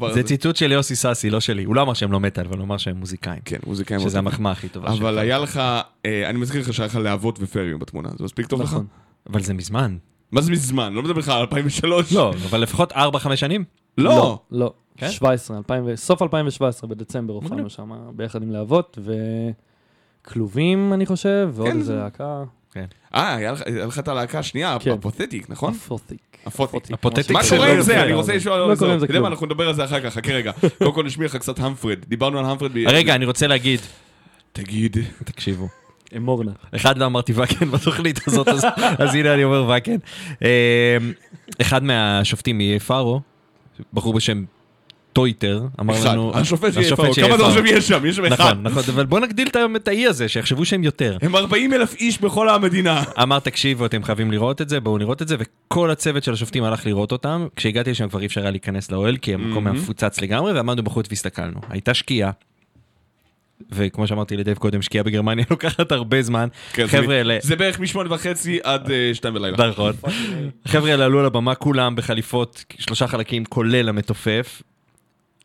לא זה. ציטוט של יוסי סאסי, לא שלי. הוא לא אמר שהם לא מטאל, אבל הוא אמר שהם מוזיקאים. כן, מוזיקאים. שזה המחמאה הכי טובה. אבל. היה לך, אה, אני מזכיר לך שהיה לך להבות ופריום בתמונה, זה מספיק טוב לך? נכון. אבל זה מזמן. מה זה מזמן? לא מדבר לך על 2003? לא, אבל לפחות 4-5 שנים. לא. לא. כן? 17, 2000 ו- סוף 2017 בדצמבר. הופענו שם ביחד עם להבות וכלובים אני חושב ועוד כן, איזה זה- להקה. אה, היה לך- את הלהקה השנייה, כן. הפותטיק, נכון? הפותיק. הפותיק. הפותטיק מה זה קורה לא עם זה? אני רוצה לשאול לא על זה. קורה עם זה אתה יודע מה, כלום. אנחנו נדבר על זה אחר כך, חכה רגע. קודם כל נשמיע לך קצת Hamferð. דיברנו על Hamferð. רגע, אני רוצה להגיד, תגיד. תקשיבו. אמור נא. אחד לא אמרתי Wacken בתוכנית הזאת, אז, הנה אני אומר Wacken. אה, אחד מהשופטים מאיי פארו, בחור בשם טויטר, אמר אחד. לנו... השופט שיהיה. שיהיה כמה אתה. חושב יש שם? יש שם אחד. נכון, נכון, אבל בוא נגדיל את האי הזה, שיחשבו שהם יותר. הם 40 אלף איש בכל המדינה. אמר תקשיבו אתם חייבים לראות את זה בואו לראות את זה וכל הצוות של השופטים הלך לראות אותם כשהגעתי לשם כבר אי אפשר היה להיכנס לאוהל כי המקום היה מפוצץ לגמרי ועמדנו בחוץ והסתכלנו הייתה שקיעה. וכמו שאמרתי לדייב קודם שקיעה בגרמניה לוקחת הרבה זמן כן, חבר'ה אלה זה בערך משמונה וחצי עד אה, שתיים בלילה. נכון חבר'ה אלה עלו לבמה כולם בחליפות שלושה חלקים כולל המתופף.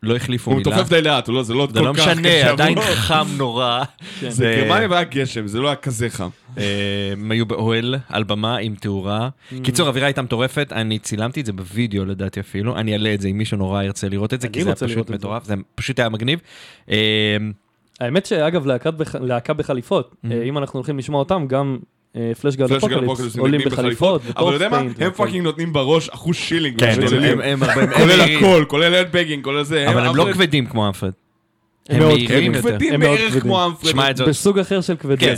לא החליפו הוא מילה מתופף די לאט, הוא לא- זה לא זה לא כל כך משנה קשה עדיין עבורו. חם נורא. זה גרמניה והיה גשם, זה לא היה כזה חם. אה, הם היו באוהל על במה עם תאורה. קיצור, האווירה הייתה מטורפת, אני צילמתי את זה בווידאו לדעתי אפילו, אני אעלה את זה אם מישהו נורא ירצה לראות את זה, כי זה היה פשוט זה. מטורף, זה פשוט היה מגניב. אה, האמת שאגב להקה בחליפות, אה, אם אנחנו הולכים לשמוע אותם גם Fleshgod Apocalypse עולים בחליפות, אבל אתה יודע מה? הם והכל. fucking נותנים בראש אחוז שילינג. כן. הם- הרבה- כולל. הכל, כולל headbanging, כולל זה. אבל הם לא Hamferð- כבדים כמו Hamferð. הם מאוד. כבדים הם מאוד בערך כבדים. כמו Hamferð. בסוג אחר של כבדים.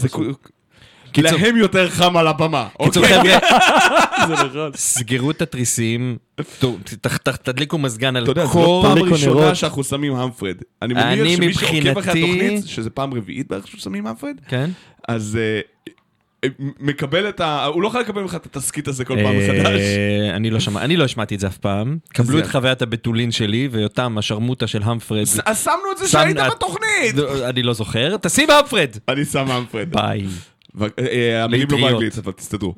כן, להם יותר חם על הבמה. קיצור אוקיי? חבר'ה, זה נכון. סגרו את התריסים, תדליקו מזגן על אתה יודע, זו כל... לא פעם ראשונה. שאנחנו שמים המפרד. אני מניח שמי שעוקב אחרי התוכנית, שזה פעם רביעית בערך ששמים המפרד, כן? אז אה, מקבל את ה... הוא לא יכול לקבל ממך את התסכית הזה כל פעם אה, מחדש. אני לא שמע- אני לא השמעתי את זה אף פעם. קבלו את חוויית הבתולין שלי, ויותם, השרמוטה של המפרד. אז- שמנו את זה שהיית בתוכנית! אני לא זוכר, תשים המפרד! אני שם המפרד. ביי. אה, אה, המילים לא. באנגלית, אבל תסתדרו.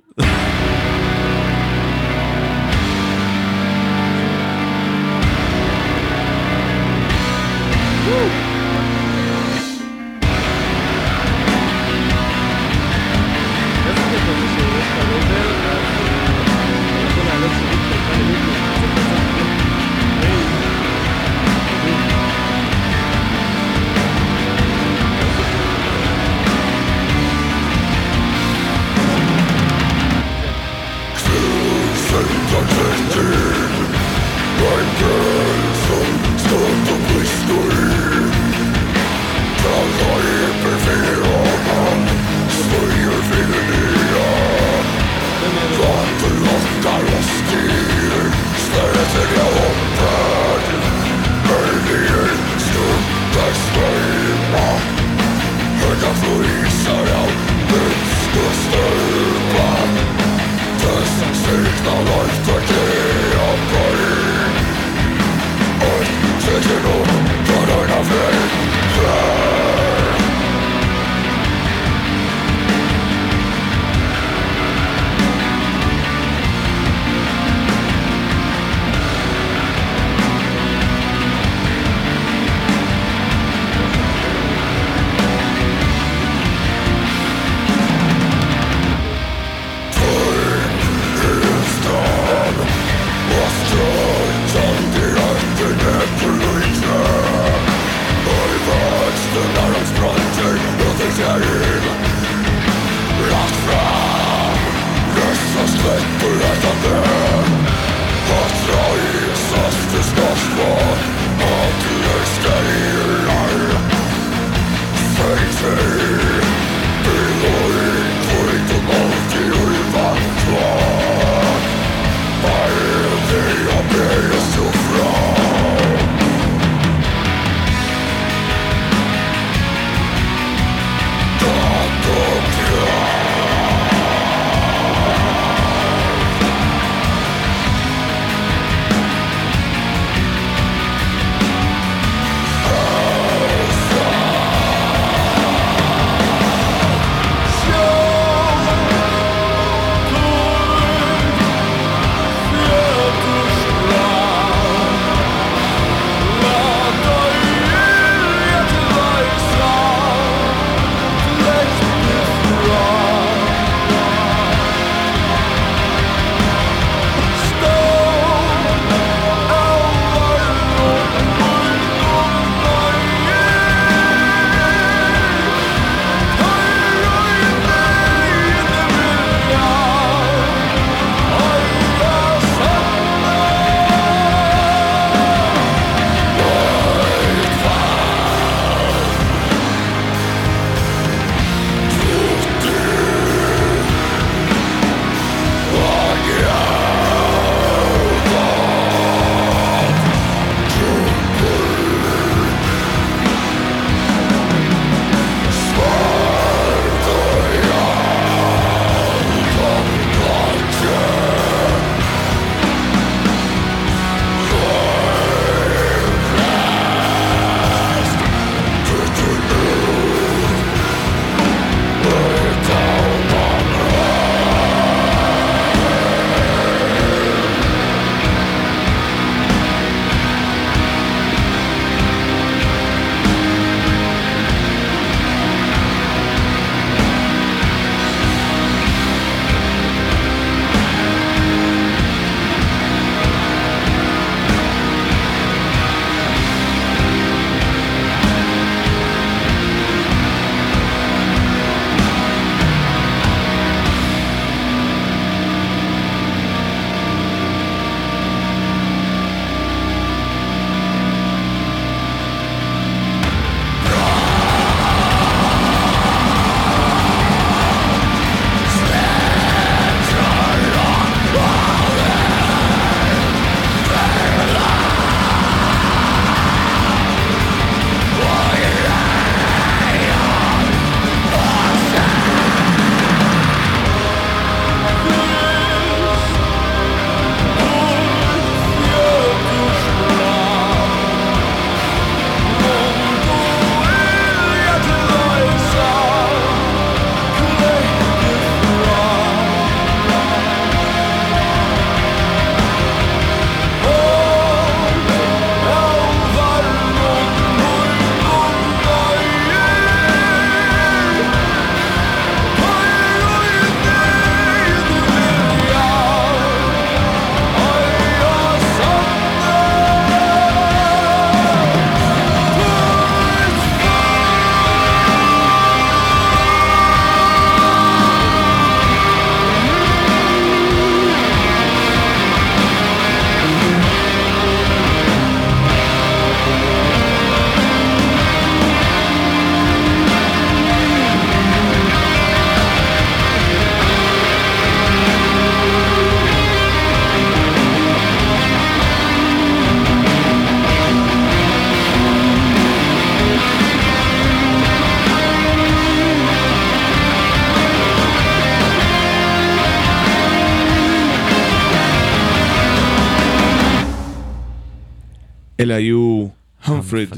אלה היו Hamferð,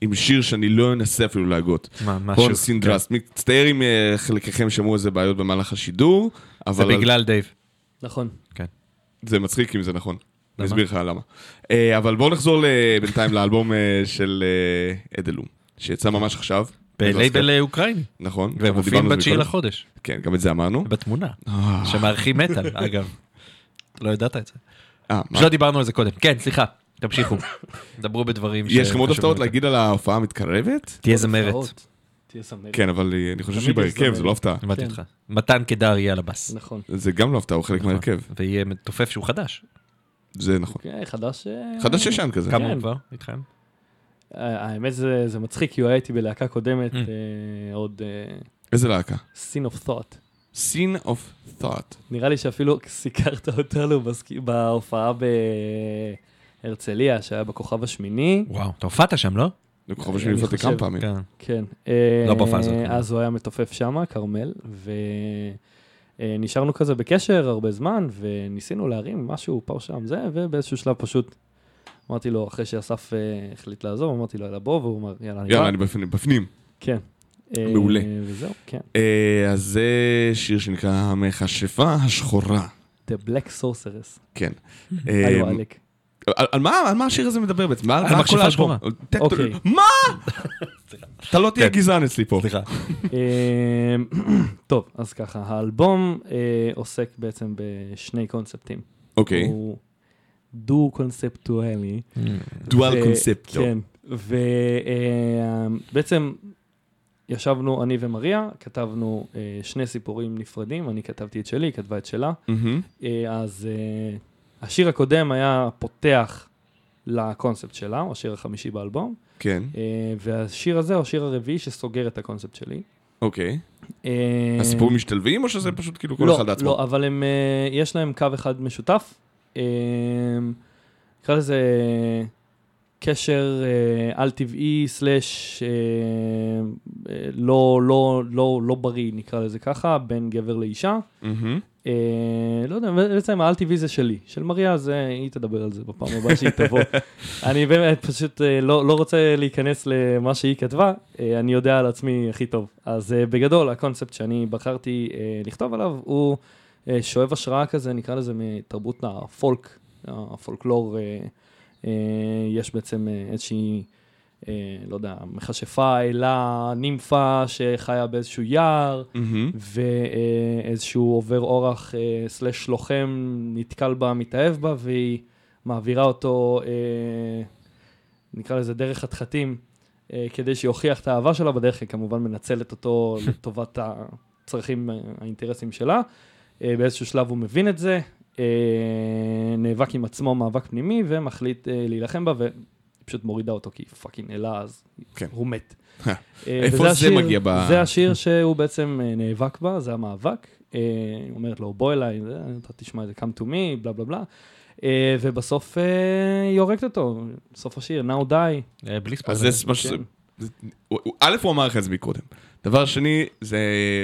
עם שיר שאני לא אנסה אפילו להגות. מה, מה פון שוב? סינדרס. מצטער אם אה, חלקכם שמעו איזה בעיות במהלך השידור, כן. זה אבל בגלל דייב. נכון. זה מצחיק אם זה נכון. אני? אסביר לך למה. אה, אבל בואו נחזור בינתיים לאלבום אה, של Edellom, שיצא ממש עכשיו. בלייבל אוקראיני. נכון. והם אנחנו מופיעים דיברנו על זה בתשיעי. לחודש. כן, גם את זה אמרנו. בתמונה. שמארחים מטאל, אגב. לא ידעת את זה. אה, מה? פשוט דיברנו על זה קודם. כן, סליחה. תמשיכו. דברו בדברים יש לכם עוד הפתעות. להגיד על ההופעה המתקרבת? תהיה זמרת. הופעות. תהיה זמרת. כן, אבל אה, אני חושב שהיא בהרכב. זה לא הפתעה. הבנתי כן. אותך. מתן קדר יהיה על הבאס. נכון. זה גם לא הפתעה, הוא חלק נכון. מההרכב. ויהיה מתופף שהוא חדש. זה נכון. אוקיי, חדש... אה, חדש ישן כזה. כמה כן. הוא כבר? איתכם? אה, האמת זה זה מצחיק, כי הוא היה איתי בלהקה קודמת, Mm. אה, עוד איזה להקה? Sin of Thought. Scene of Thought. נראה לי שאפילו סיקרת אותנו בהופעה בהרצליה, שהיה בכוכב השמיני. וואו, אתה הופעת שם, לא? זה כוכב אני השמיני חושב. כמה פעמים. כן. כן. לא בהופעה הזאת, אה, כמובן. אז הוא היה מתופף שם, כרמל, ונשארנו כזה בקשר הרבה זמן, וניסינו להרים משהו פה שם זה, ובאיזשהו שלב פשוט אמרתי לו, אחרי שאסף אה, החליט לעזוב, אמרתי לו, יאללה בוא, והוא אמר, יאללה, אני יאללה. אני בפנים. כן. אה, מעולה. וזהו, כן. אה, אז זה שיר שנקרא המכשפה השחורה. The Black Sorceress. כן. היו אה, עלק. על מה על מה השיר הזה מדבר בעצם? מה- על מה האלבום? השחורה. ת- אוקיי. מה? אתה לא תהיה כן. גזען אצלי פה. סליחה. אה, טוב, אז ככה, האלבום אה, עוסק בעצם בשני קונספטים. אוקיי. הוא דו-קונספטואלי. דואל קונספטו. כן, ובעצם ישבנו, אני ומריה, כתבנו אה, שני סיפורים נפרדים, אני כתבתי את שלי, היא כתבה את שלה. אה, אז השיר הקודם היה פותח לקונספט שלה, הוא השיר החמישי באלבום, כן, אה, והשיר הזה הוא השיר הרביעי שסוגר את הקונספט שלי. אוקיי. אה, הסיפורים משתלבים או שזה פשוט כאילו כל לא, אחד לעצמו? לא, אבל הם, אה, יש להם קו אחד משותף. נקרא לזה קשר על-טבעי סלאש אה, אה, לא, לא, לא, לא בריא, נקרא לזה ככה, בין גבר לאישה. אה, לא יודע, בעצם העל-טבעי זה שלי. של מריה זה, היא תדבר על זה בפעם הבאה שהיא תבוא. אני באמת פשוט אה, לא, לא רוצה להיכנס למה שהיא כתבה, אה, אני יודע על עצמי הכי טוב. אז אה, בגדול, הקונספט שאני בחרתי אה, לכתוב עליו, הוא אה, שואב השראה כזה, נקרא לזה מתרבות הפולק, הפולקלור. אה, אה, יש בעצם אה, איזושהי, אה, לא יודע, מכשפה, אלה, נימפה שחיה באיזשהו יער. מהמם. ואיזשהו עובר אורח אה, סלש לוחם נתקל בה, מתאהב בה, והיא מעבירה אותו, אה, נקרא לזה דרך חתחתים, אה, כדי שיוכיח את האהבה שלה בדרך, היא כמובן מנצלת אותו לטובת הצרכים, אה, האינטרסים שלה. אה, באיזשהו שלב הוא מבין את זה, אה, נאבק עם עצמו מאבק פנימי, ומחליט אה, להילחם בה, ופשוט מורידה אותו, כי היא fucking אלה, אז כן. הוא מת. אה, אה, איפה זה השיר- מגיע ב- זה השיר שהוא בעצם אה, נאבק בה, זה המאבק. היא אומרת לו, בוא אליי, אתה תשמע את זה, come to me, בלה בלה בלה. ובסוף היא הורגת אותו, סוף השיר, now die. בלי ספוילר. כן. זה- א', הוא אמר לך את זה מקודם. דבר שני, זה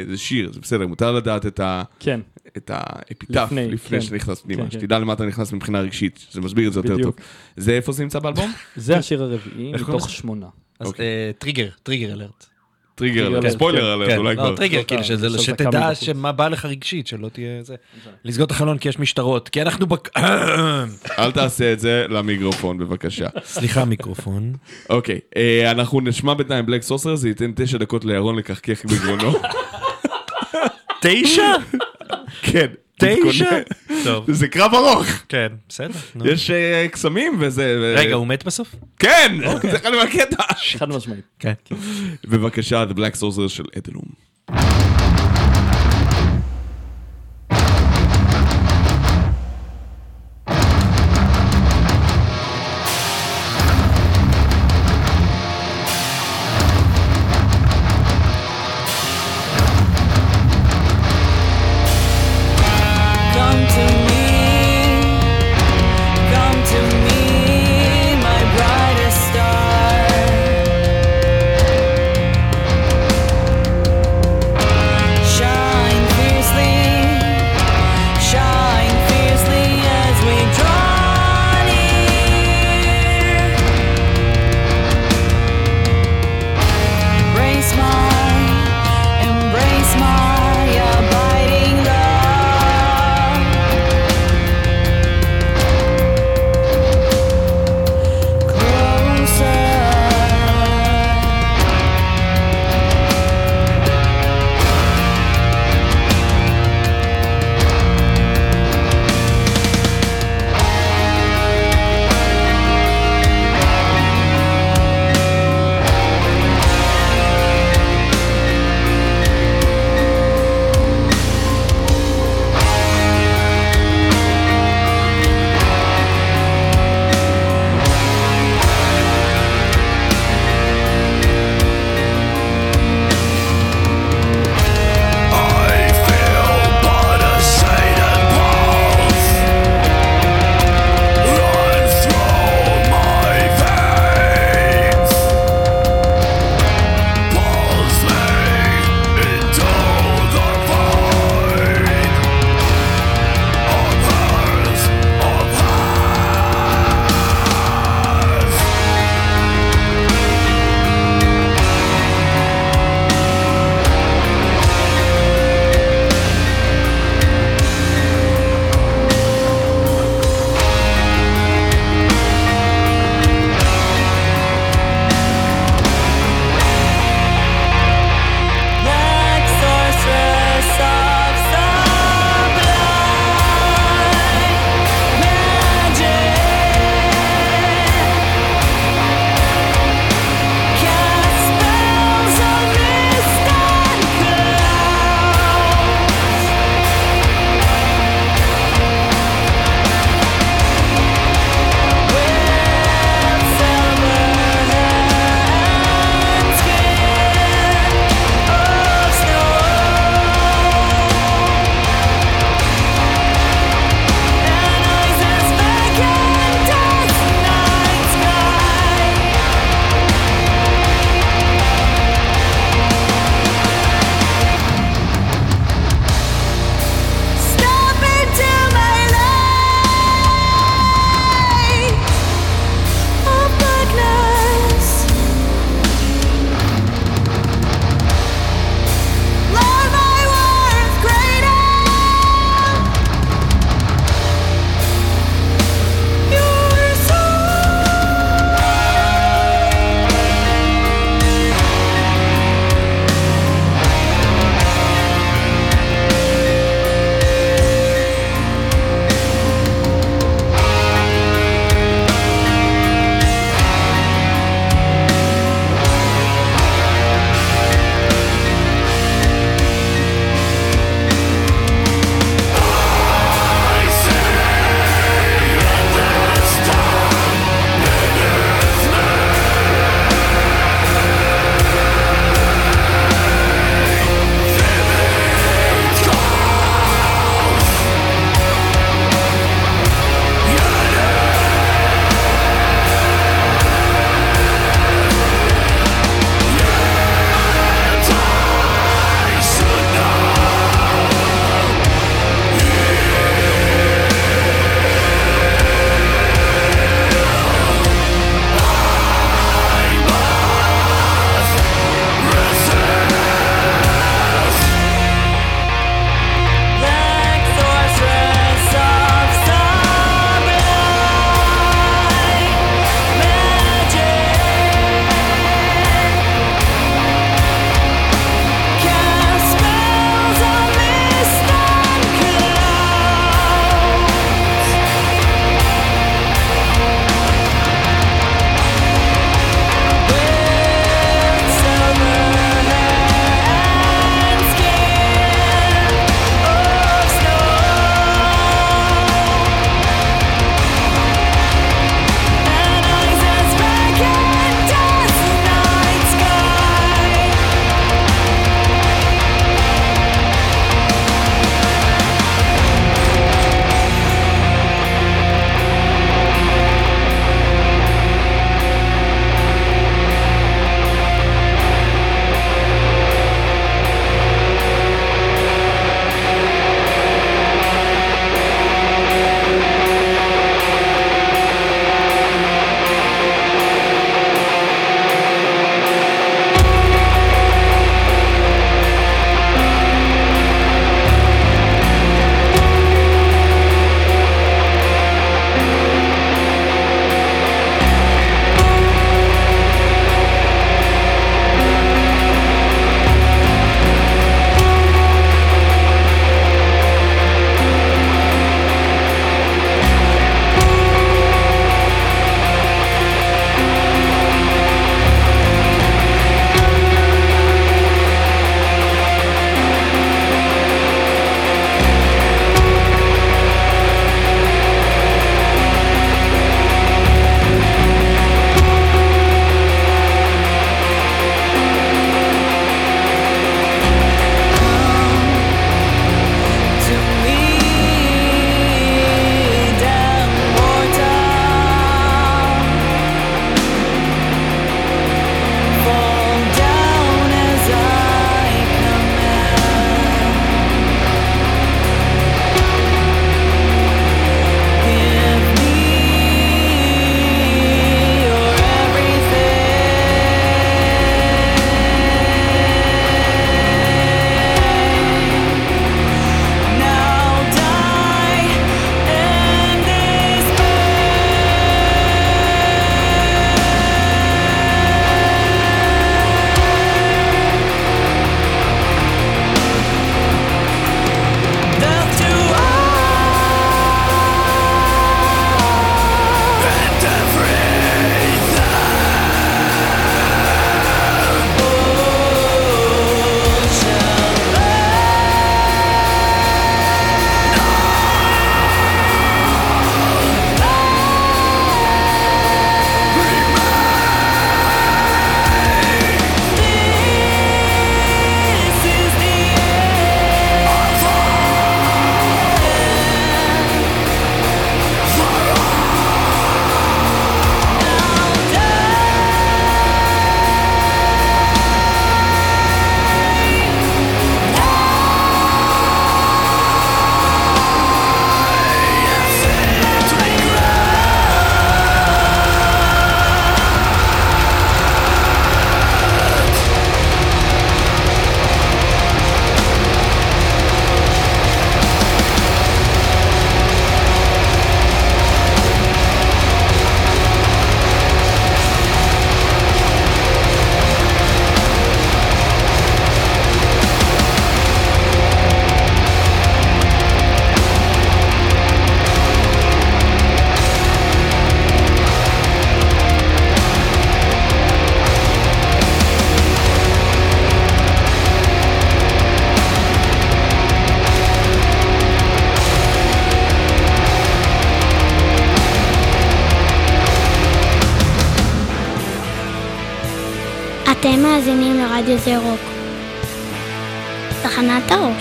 זה שיר, זה בסדר, מותר לדעת את ה... כן, את האפיטף לפני, לפני כן. שנכנס פנימה, כן, כן. שתדע למה אתה נכנס מבחינה רגשית, זה מסביר את זה יותר טוב. בדיוק. זה איפה זה נמצא באלבום? זה השיר הרביעי מתוך שמונה. אז אוקיי. אה, trigger, trigger alert. trigger, trigger, alert, כן. spoiler alert, כן, אולי לא, כבר. טריגר, זאת כאילו שזה, שתדע. שמה בא לך רגשית, שלא תהיה זה. לסגור את החלון כי יש משטרות, כי אנחנו בק... אל תעשה את זה למיקרופון בבקשה. סליחה מיקרופון. אוקיי, אה, אנחנו נשמע בינתיים בלק סוסר, זה ייתן תשע דקות לירון לקחקח בגרונו. תשע? כן. תשע? טוב. זה קרב ארוך, כן, בסדר. יש אה, קסמים וזה. רגע, הוא מת בסוף? כן, זה חלק מהקטע. חד משמעית. כן. בבקשה, The Black Sorcerer של אדלום.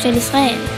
של ישראל.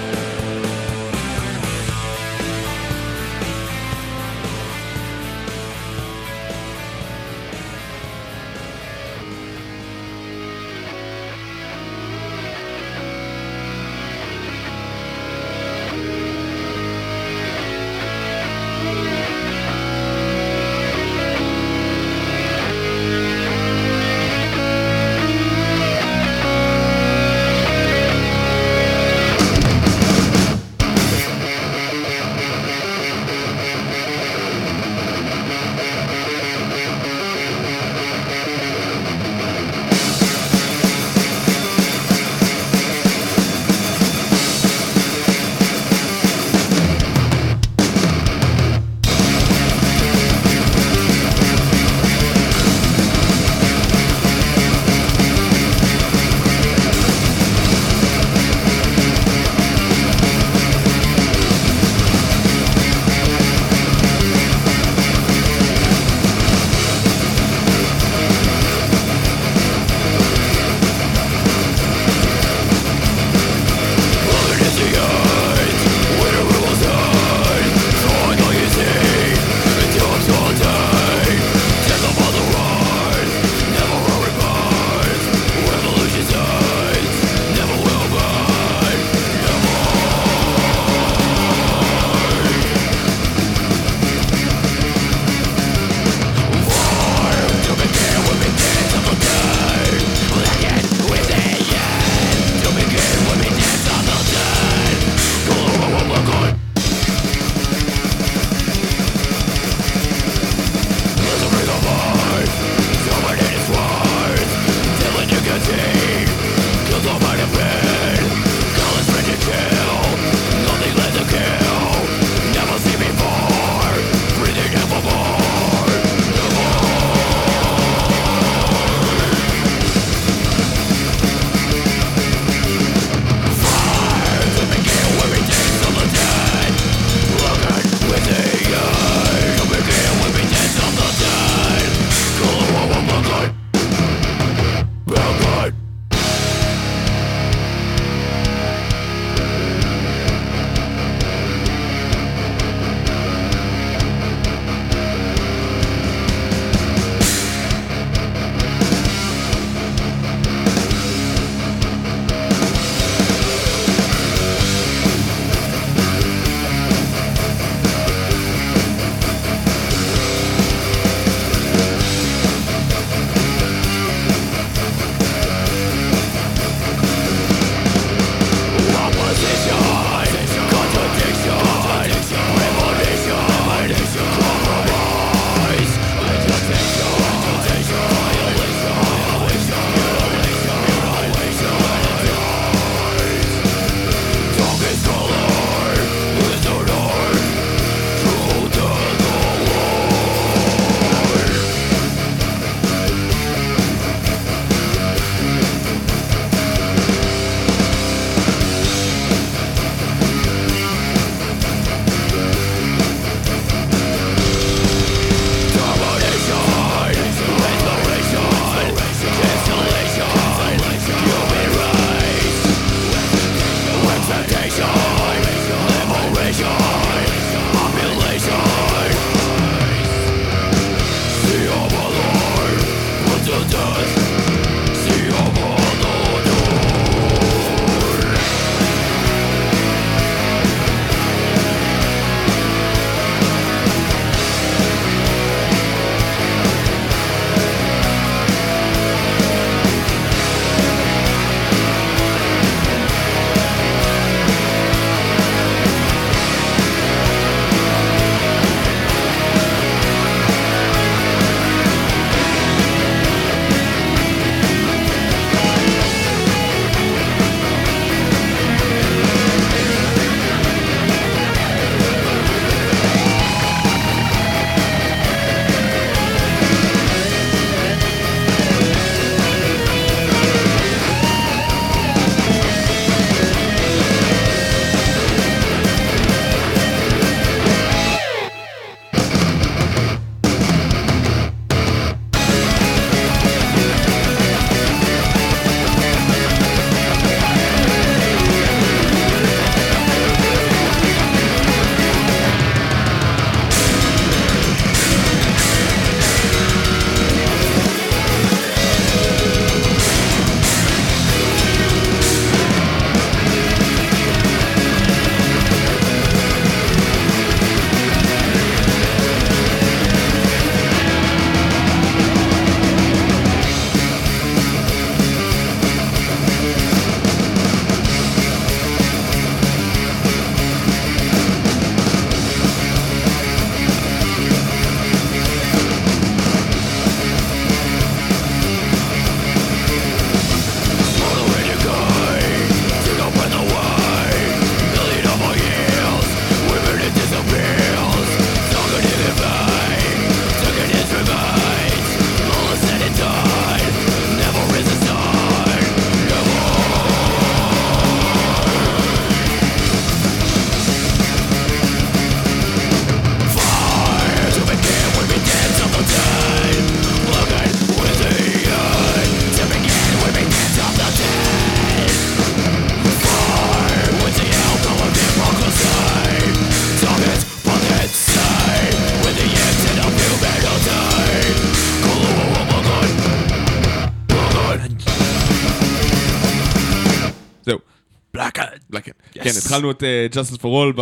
כן, כן, התחלנו את אה, Justice for All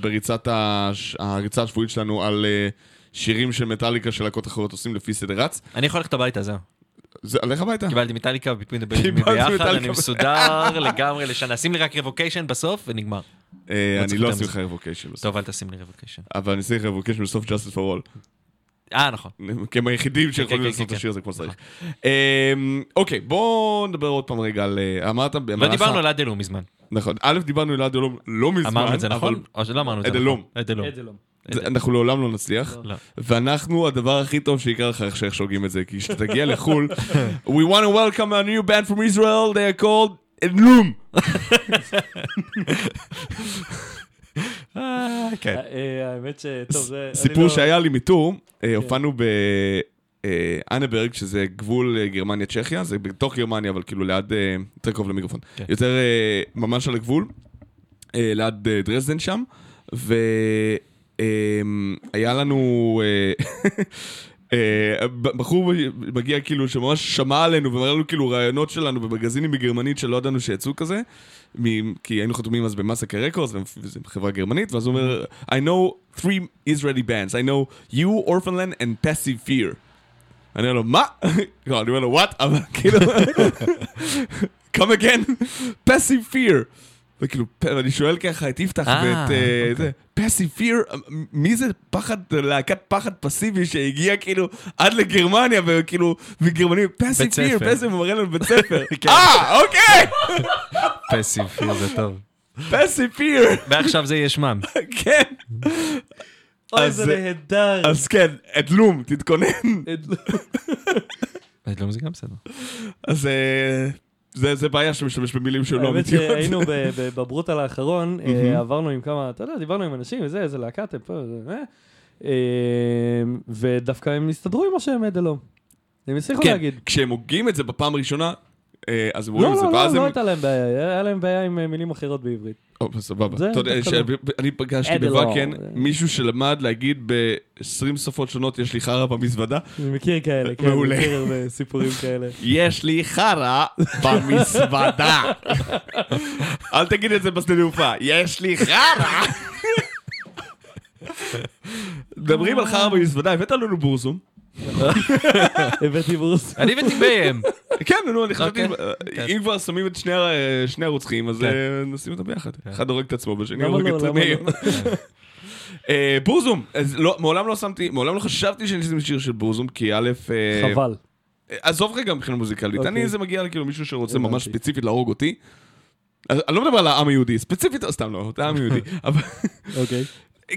בריצת הריצה השבועית שלנו על אה, שירים של מטאליקה שלהקות אחרות עושים לפי סדר רץ. אני יכול ללכת הביתה, זהו. זה עליך הביתה? קיבלתי מטאליקה, ביטמין קיבלתי ביחד, מטאליקה. אני מסודר לגמרי לשנה. שים לי רק Revocation בסוף ונגמר. אה, לא אני לא אשים. לך Revocation בסוף. טוב, אל תשים לי Revocation. אבל אני אשים לך Revocation בסוף Justice for All. אה, נכון. כי הם היחידים שיכולים כן, לעשות את כן, השיר הזה כמו שצריך. אמ, אוקיי, בואו נדבר עוד פעם רגע על... אמרת... לא דיברנו על אדלום מזמן. נכון. א', דיברנו על עד אלום לא מזמן. אמרנו את זה נכון? או שלא אמרנו את זה נכון? אדלום. אדלום. אדלום. זה- אנחנו לעולם לא נצליח. לא. ואנחנו, הדבר הכי טוב שיקרה לך איך שאיך שוגים את זה, כי כשתגיע לחו"ל, we want to welcome a new band from Israel, they are called אדלום. אה, כן. אה, האמת ש... טוב, זה... סיפור לא- שהיה לי מטור, אה, הופענו באנברג, שזה גבול אה, גרמניה-צ'כיה, זה בתוך גרמניה, אבל כאילו ליד, אה, יותר קרוב למיקרופון, כן. יותר אה, ממש על הגבול, אה, ליד אה, דרזדן שם, והיה לנו... אה, אה, בחור מגיע כאילו שממש שמע עלינו ומראה לנו כאילו רעיונות שלנו במגזינים בגרמנית שלא ידענו שיצאו כזה כי היינו חתומים אז במאסקה רקורדס וזו חברה גרמנית ואז הוא אומר I know three Israeli bands. I know you, Orphanland and Passive Fear אני אומר לו מה? לא, אני אומר לו what? אבל כאילו come again Passive Fear וכאילו, ואני שואל ככה את יפתח אה, ואת אה, אוקיי. זה, פסיב פיר, מי זה פחד, להקת פחד פסיבי שהגיע כאילו עד לגרמניה וכאילו, וגרמנים, פסיב פיר. פסיב, הוא מראה לנו בית ספר. כן. אה, אוקיי, פסיב פיר זה טוב. פסיב פיר, ועכשיו זה יהיה שמם. כן. אוי, אז- זה נהדר. אז כן, אדלום, תתכונן. אדלום. אדלום זה גם בסדר. אז אה, זה זה בעיה שמשתמש במילים שהן לא האמת אמיתיות. שהיינו בברוטל האחרון, אה. עברנו עם כמה, אתה יודע, דיברנו עם אנשים וזה, איזה להקה אתם פה, זה, אה, אה, ודווקא הם הסתדרו עם השם אדלום. הם הצליחו כן, להגיד. כשהם הוגים את זה בפעם הראשונה, אה, אז הם לא, רואים את זה, לא, לא, ואז לא הם... הייתה להם בעיה, היה להם בעיה עם אה, מילים אחרות בעברית. או, סבבה. אתה יודע, ש- אני פגשתי אדלום. בוואקן מישהו שלמד להגיד ב-20 שפות שונות, יש לי חרא במזוודה. אני מכיר כאלה, כן, מעולה. אני מכיר הרבה סיפורים כאלה. יש לי חרא במזוודה. אל תגיד את זה בשדה תעופה, יש לי חרא. מדברים על חרא במזוודה, הבאת לנו בורסום. הבאתי ברוס. אני הבאתי ביים. כן, נו, אני חשבתי, אוקיי. אם כבר שמים את שני הרוצחים, אז כן. אה, נשים אותם ביחד. אחד הורג את עצמו, למה הורג לא? את מאיר. לא? אה, בורזום, אז לא- מעולם לא שמתי, מעולם לא חשבתי שאני אשים שיר של בורזום, כי א', אה, חבל. עזוב רגע מבחינה מוזיקלית, אוקיי. אני זה מגיע לכאילו מישהו שרוצה. ממש ספציפית להרוג אותי. אני לא מדבר על העם היהודי, ספציפית, סתם לא, את העם היהודי. אבל אוקיי,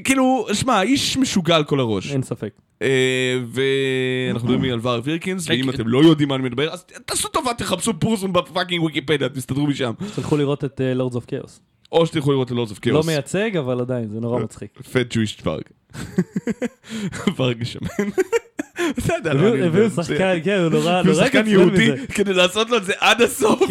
כאילו, שמע, איש משוגע על כל הראש. אין ספק. אה, ואנחנו מדברים על ורג ויקרנס, ואם כן. אתם לא יודעים מה אני מדבר, אז תעשו טובה, תחפשו בורזום ב fucking ויקיפדיה, תסתדרו משם. תלכו לראות את Lords of Chaos. או שתלכו לראות את Lords of לא Chaos. מייצג, אבל עדיין, זה נורא מצחיק. fat Jewish ורג. ורג שמן. הביאו מדבר. שחקן, כן, הוא נורא נורא שחקן יהודי. כדי לעשות לו את זה עד הסוף.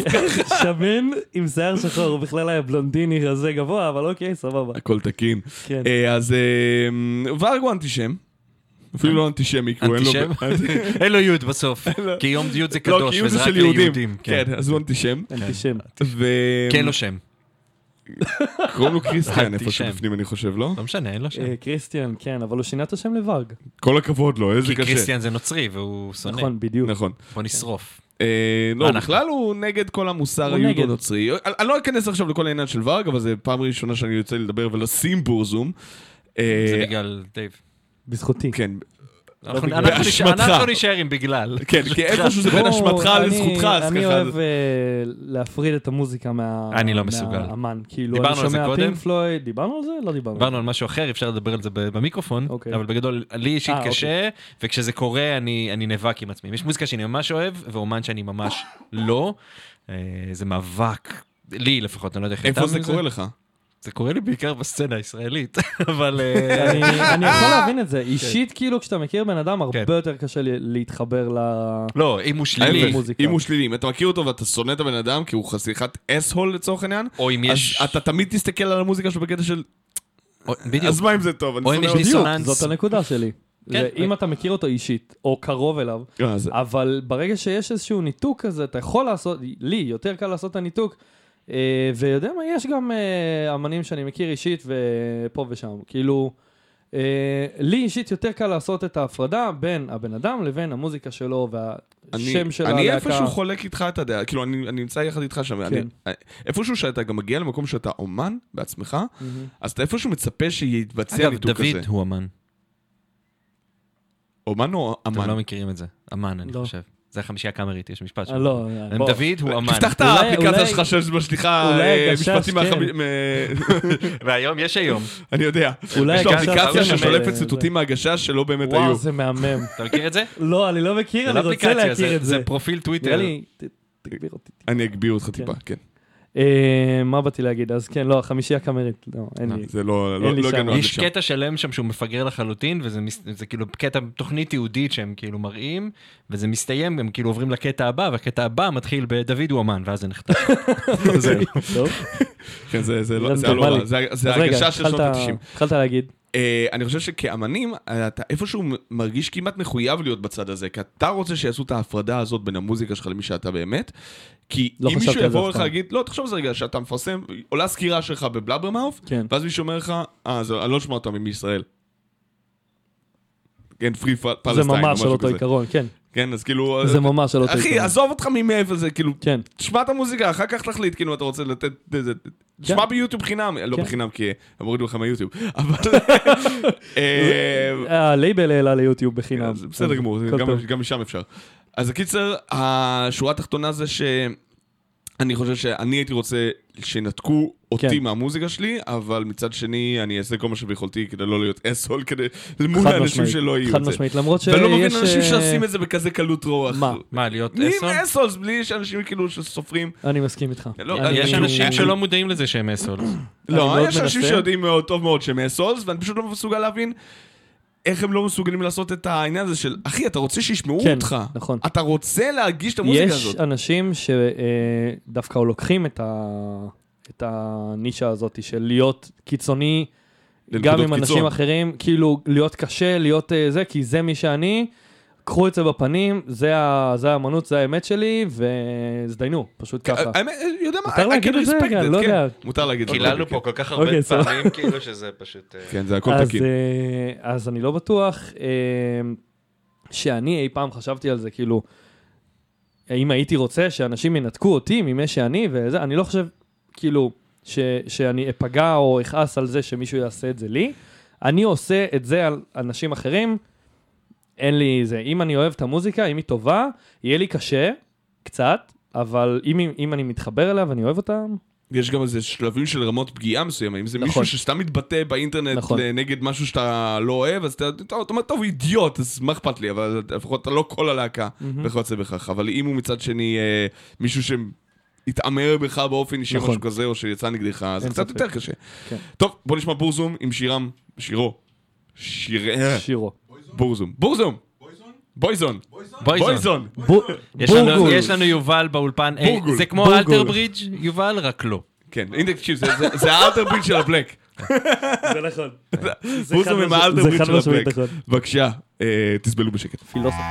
שמן עם שיער שחור, הוא בכלל היה בלונדיני כזה גבוה, אבל אוקיי, סבבה. הכל תקין. כן. אה, אז אה, ורג הוא אנטישם. אפילו לא אנטישמי, כי הוא אין לו... אנטישם? אין לו יוד בסוף. כי יום יוד זה לא, קדוש, וזה רק. ליהודים. כן, אז הוא אנטישם. אנטישם. ו... כי אין לו שם. קוראים לו קריסטיאן איפה אנטישם. שבפנים אני חושב, לא? לא משנה, אין לו שם. אה, קריסטיאן, כן, אבל הוא שינה את השם לוורג. כל הכבוד לו, איזה כי קשה. קריסטיאן זה נוצרי והוא שונא. נכון, בדיוק. נכון. בוא נשרוף. אה, לא. בכלל הוא נגד כל המוסר נגד. הנוצרי. אני לא אכנס עכשיו לכל העניין של ורג, אבל זו פעם ראשונה שאני יוצא לדבר ולשים בורזום. אה, זה בגלל דייב. בזכותי. כן, אנחנו- אנחנו נשאר- באשמתך. אנחנו נשאר עם בגלל. כן, כי איפשהו זה בין אשמתך אני- לזכותך, אז אני ככה. אוהב אה, להפריד את המוזיקה מה- אני לא מסוגל. מהאמן. כאילו, אני על זה שומע קודם? פינק פלויד, דיברנו על זה? לא דיברנו. דיברנו על משהו אחר, אפשר לדבר על זה במיקרופון, אוקיי. אבל בגדול, לי אישית אה, קשה, וכשזה קורה אני אני נאבק עם עצמי. יש מוזיקה שאני ממש אוהב, ואמן שאני ממש לא. אה, זה מאבק, לי לפחות, אני לא יודע איך איפה זה קורה לך? זה קורה לי בעיקר בסצנה הישראלית, אבל... אה, אני אני יכול להבין את זה. אישית, כאילו, כשאתה מכיר בן אדם, כן. הרבה יותר קשה לי- להתחבר ל... לא, אם הוא שלילי. אם הוא שלילי, אם אתה מכיר אותו ואתה שונא את הבן אדם כי הוא חסיכת אס-הול לצורך העניין, או אם אז יש... אתה תמיד תסתכל על המוזיקה שלו בקטע של, בדיוק. אז מה אם זה טוב? או אם יש דיסוננס. זאת הנקודה שלי. כן. אם אתה מכיר אותו אישית, או קרוב אליו, אה, זה- אבל ברגע שיש איזשהו ניתוק כזה, אתה יכול לעשות, לי יותר קל לעשות את הניתוק, ויודע מה, יש גם אה, אמנים שאני מכיר אישית ופה ושם. כאילו, אה, לי אישית יותר קל לעשות את ההפרדה בין הבן אדם לבין המוזיקה שלו והשם אני, של אני הלהקה. איפשהו חולק איתך את הדעה, כאילו אני, אני נמצא יחד איתך שם, אני, כן. איפשהו שאתה גם מגיע למקום שאתה אומן בעצמך. אז אתה איפשהו מצפה שיתבצע אגב, ניתוק דוד כזה. הוא אמן. אומן או אתם אמן? לא מכירים את זה. אמן, אני לא. חושב. זה החמישייה קאמרית, יש משפט אה, שם. לא, הם בוא. דוד הוא אמן. תפתח את האפליקציה שלך שיש משליכה אולי אה, משפטים כן. מהחמי... מ- והיום, יש היום. אני יודע. אולי יש לו אפליקציה כן, ששולפת ציטוטים מהגשש שלא באמת היו. וואו, זה מהמם. אתה מכיר את זה? לא, אני לא מכיר, אני לא רוצה אפליקציה, להכיר זה- את זה. זה פרופיל טוויטר. אני אגביר אותך טיפה, כן. אה, מה באתי להגיד? אז כן, לא, החמישייה קאמרית, לא, אין לי. זה לא לא- לא. הגענו עד יש. קטע שלם שם שהוא מפגר לחלוטין, וזה כאילו קטע, תוכנית יהודית שהם כאילו מראים, וזה מסתיים, הם כאילו עוברים לקטע הבא, והקטע הבא מתחיל בדוד הוא אמן, ואז זה נחתך. זהו. כן, זה- זה לא- לא ההגשה של שנות התחלת- ה-90. התחלת להגיד. אה, אני חושב שכאמנים, אתה איפשהו מרגיש כמעט מחויב להיות בצד הזה, כי אתה רוצה שיעשו את ההפרדה הזאת בין המוזיקה שלך למי שאתה באמת, כי לא אם מישהו יבוא לך. להגיד, לא, תחשוב על זה רגע, שאתה מפרסם, עולה סקירה שלך בבלאברמאוף, כן. ואז מישהו אומר לך, אה, זה- אני לא אשמע אותם מישראל. כן, פרי פלסטיין. זה ממש על אותו עיקרון, כן. כן, אז כאילו... זה ממש על אותו אחי. עזוב אותך ממאיפה זה, כאילו, כן, תשמע את המוזיקה, אחר כך תחליט, כאילו, אתה רוצה לתת... תשמע ביוטיוב חינם, לא כן. בחינם, כי הם הורידו לך מהיוטיוב, אבל... אה, הלייבל העלה ליוטיוב בחינם. בסדר גמור, גם- משם אפשר. אז הקיצר, השורה התחתונה זה שאני חושב שאני הייתי רוצה שינתקו אותי כן. מהמוזיקה שלי, אבל מצד שני, אני אעשה כל מה שביכולתי כדי לא להיות אסול, כדי מול חד האנשים משמעית, שלא יהיו חד את זה. משמעית, למרות שיש... ולא מבין אנשים אה, שעושים את זה בכזה קלות רוח. מה? מה, להיות נהיים אסון? אסולס בלי שאנשים כאילו שסופרים. אני מסכים איתך. לא, אני- יש אני- אנשים אני- שלא מודעים לזה שהם אסון. לא, יש אנשים מנסה. שיודעים מאוד טוב מאוד שהם אסולס, ואני פשוט לא מסוגל להבין איך הם לא מסוגלים לעשות את העניין הזה של, אחי, אתה רוצה שישמעו כן, אותך. נכון. אתה רוצה להרגיש את המוזיקה יש הזאת. אנשים שדווקא לוקחים את ה- את הנישה הזאת של להיות קיצוני, גם עם אנשים קיצון. אחרים, כאילו להיות קשה, להיות אה, זה, כי זה מי שאני, קחו את זה בפנים, זה ה- זה האמנות, זה האמת שלי, והזדיינו, פשוט ככה. האמת, יודע מה, מותר I להגיד את זה? רגע, לא כן. יודע. מותר להגיד את זה. קיללנו כן. פה כל כך אוקיי, הרבה. פעמים, כאילו שזה פשוט... אה, כן, זה הכל אז, תקין. אה, אז אני לא בטוח שאני אי פעם חשבתי על זה, כאילו, אם הייתי רוצה שאנשים ינתקו אותי ממי שאני וזה, אני לא חושב, כאילו, ש, שאני אפגע או אכעס על זה שמישהו יעשה את זה לי. אני עושה את זה על אנשים אחרים, אין לי זה. אם אני אוהב את המוזיקה, אם היא טובה, יהיה לי קשה, קצת, אבל אם, אם אני מתחבר אליה ואני אוהב אותה, יש גם איזה שלבים של רמות פגיעה מסוימים. אם זה נכון. מישהו שסתם מתבטא באינטרנט נכון. נגד משהו שאתה לא אוהב, אז אתה אתה אומר, טוב, אידיוט, אז מה אכפת לי, אבל לפחות אתה לא כל הלהקה וכיוצא בכך. אבל אם הוא מצד שני אה, מישהו שהתעמר בך באופן אישי, נכון. משהו כזה, או שיצא נגדך, אז זה קצת ספק. יותר קשה. כן. טוב, בוא נשמע בורזום עם שירם, שירו. שיר... שירו. בורזום. בורזום! בויזון. בויזון. בויזון. ב- יש לנו- בורגול. יש לנו יובל באולפן, אה, בורגול. זה כמו. אלתר ברידג' יובל, רק לא. כן, הנה תקשיב, זה- האלטר ביט של הבלק. זה נכון. בורזום עם ביט חד של הבלק. נכון. בבקשה, אה, תסבלו בשקט. פילוסוף.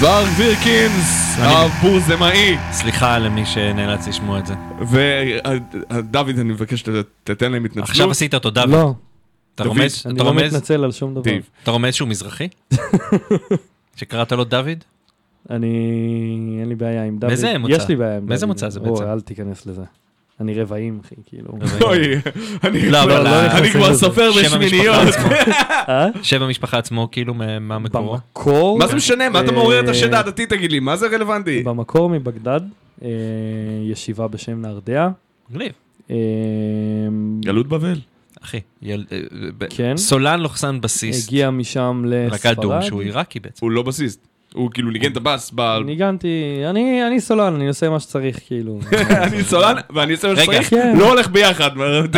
ור וירקינס, הבורזמאי. סליחה למי שנאלץ לשמוע את זה. ודוד, אני מבקש שתתן להם התנצלות. עכשיו עשית אותו דוד. לא, אתה רומז? אני לא? מתנצל על שום דבר. אתה רומז שהוא מזרחי? שקראת לו דוד? אני, אין לי בעיה עם דוד. מאיזה מוצא? יש לי בעיה עם מאיזה דוד. מוצא זה בעצם? אל תיכנס לזה. אני רבעים, אחי, כאילו. אוי, אני לא, כבר. סופר בשמיניות. אה? שם המשפחה עצמו, כאילו, מה- מה מקורו? במקור... מה זה משנה? מה אתה מעורר את השד אה, העדתי, תגיד לי? מה זה רלוונטי? במקור מבגדד, אה, ישיבה בשם נהרדע. מגניב. אה, גלות בבל. אחי, יל- אה, כן. סולן לוחסן בסיסט. הגיע משם רקד דום לספרד. שהוא עיראקי בעצם. הוא לא בסיסט. הוא כאילו ניגן את הבאס ב... ניגנתי, אני אני סולן, אני עושה מה שצריך, כאילו. אני סולן ואני עושה מה. שצריך. כן. לא הולך ביחד.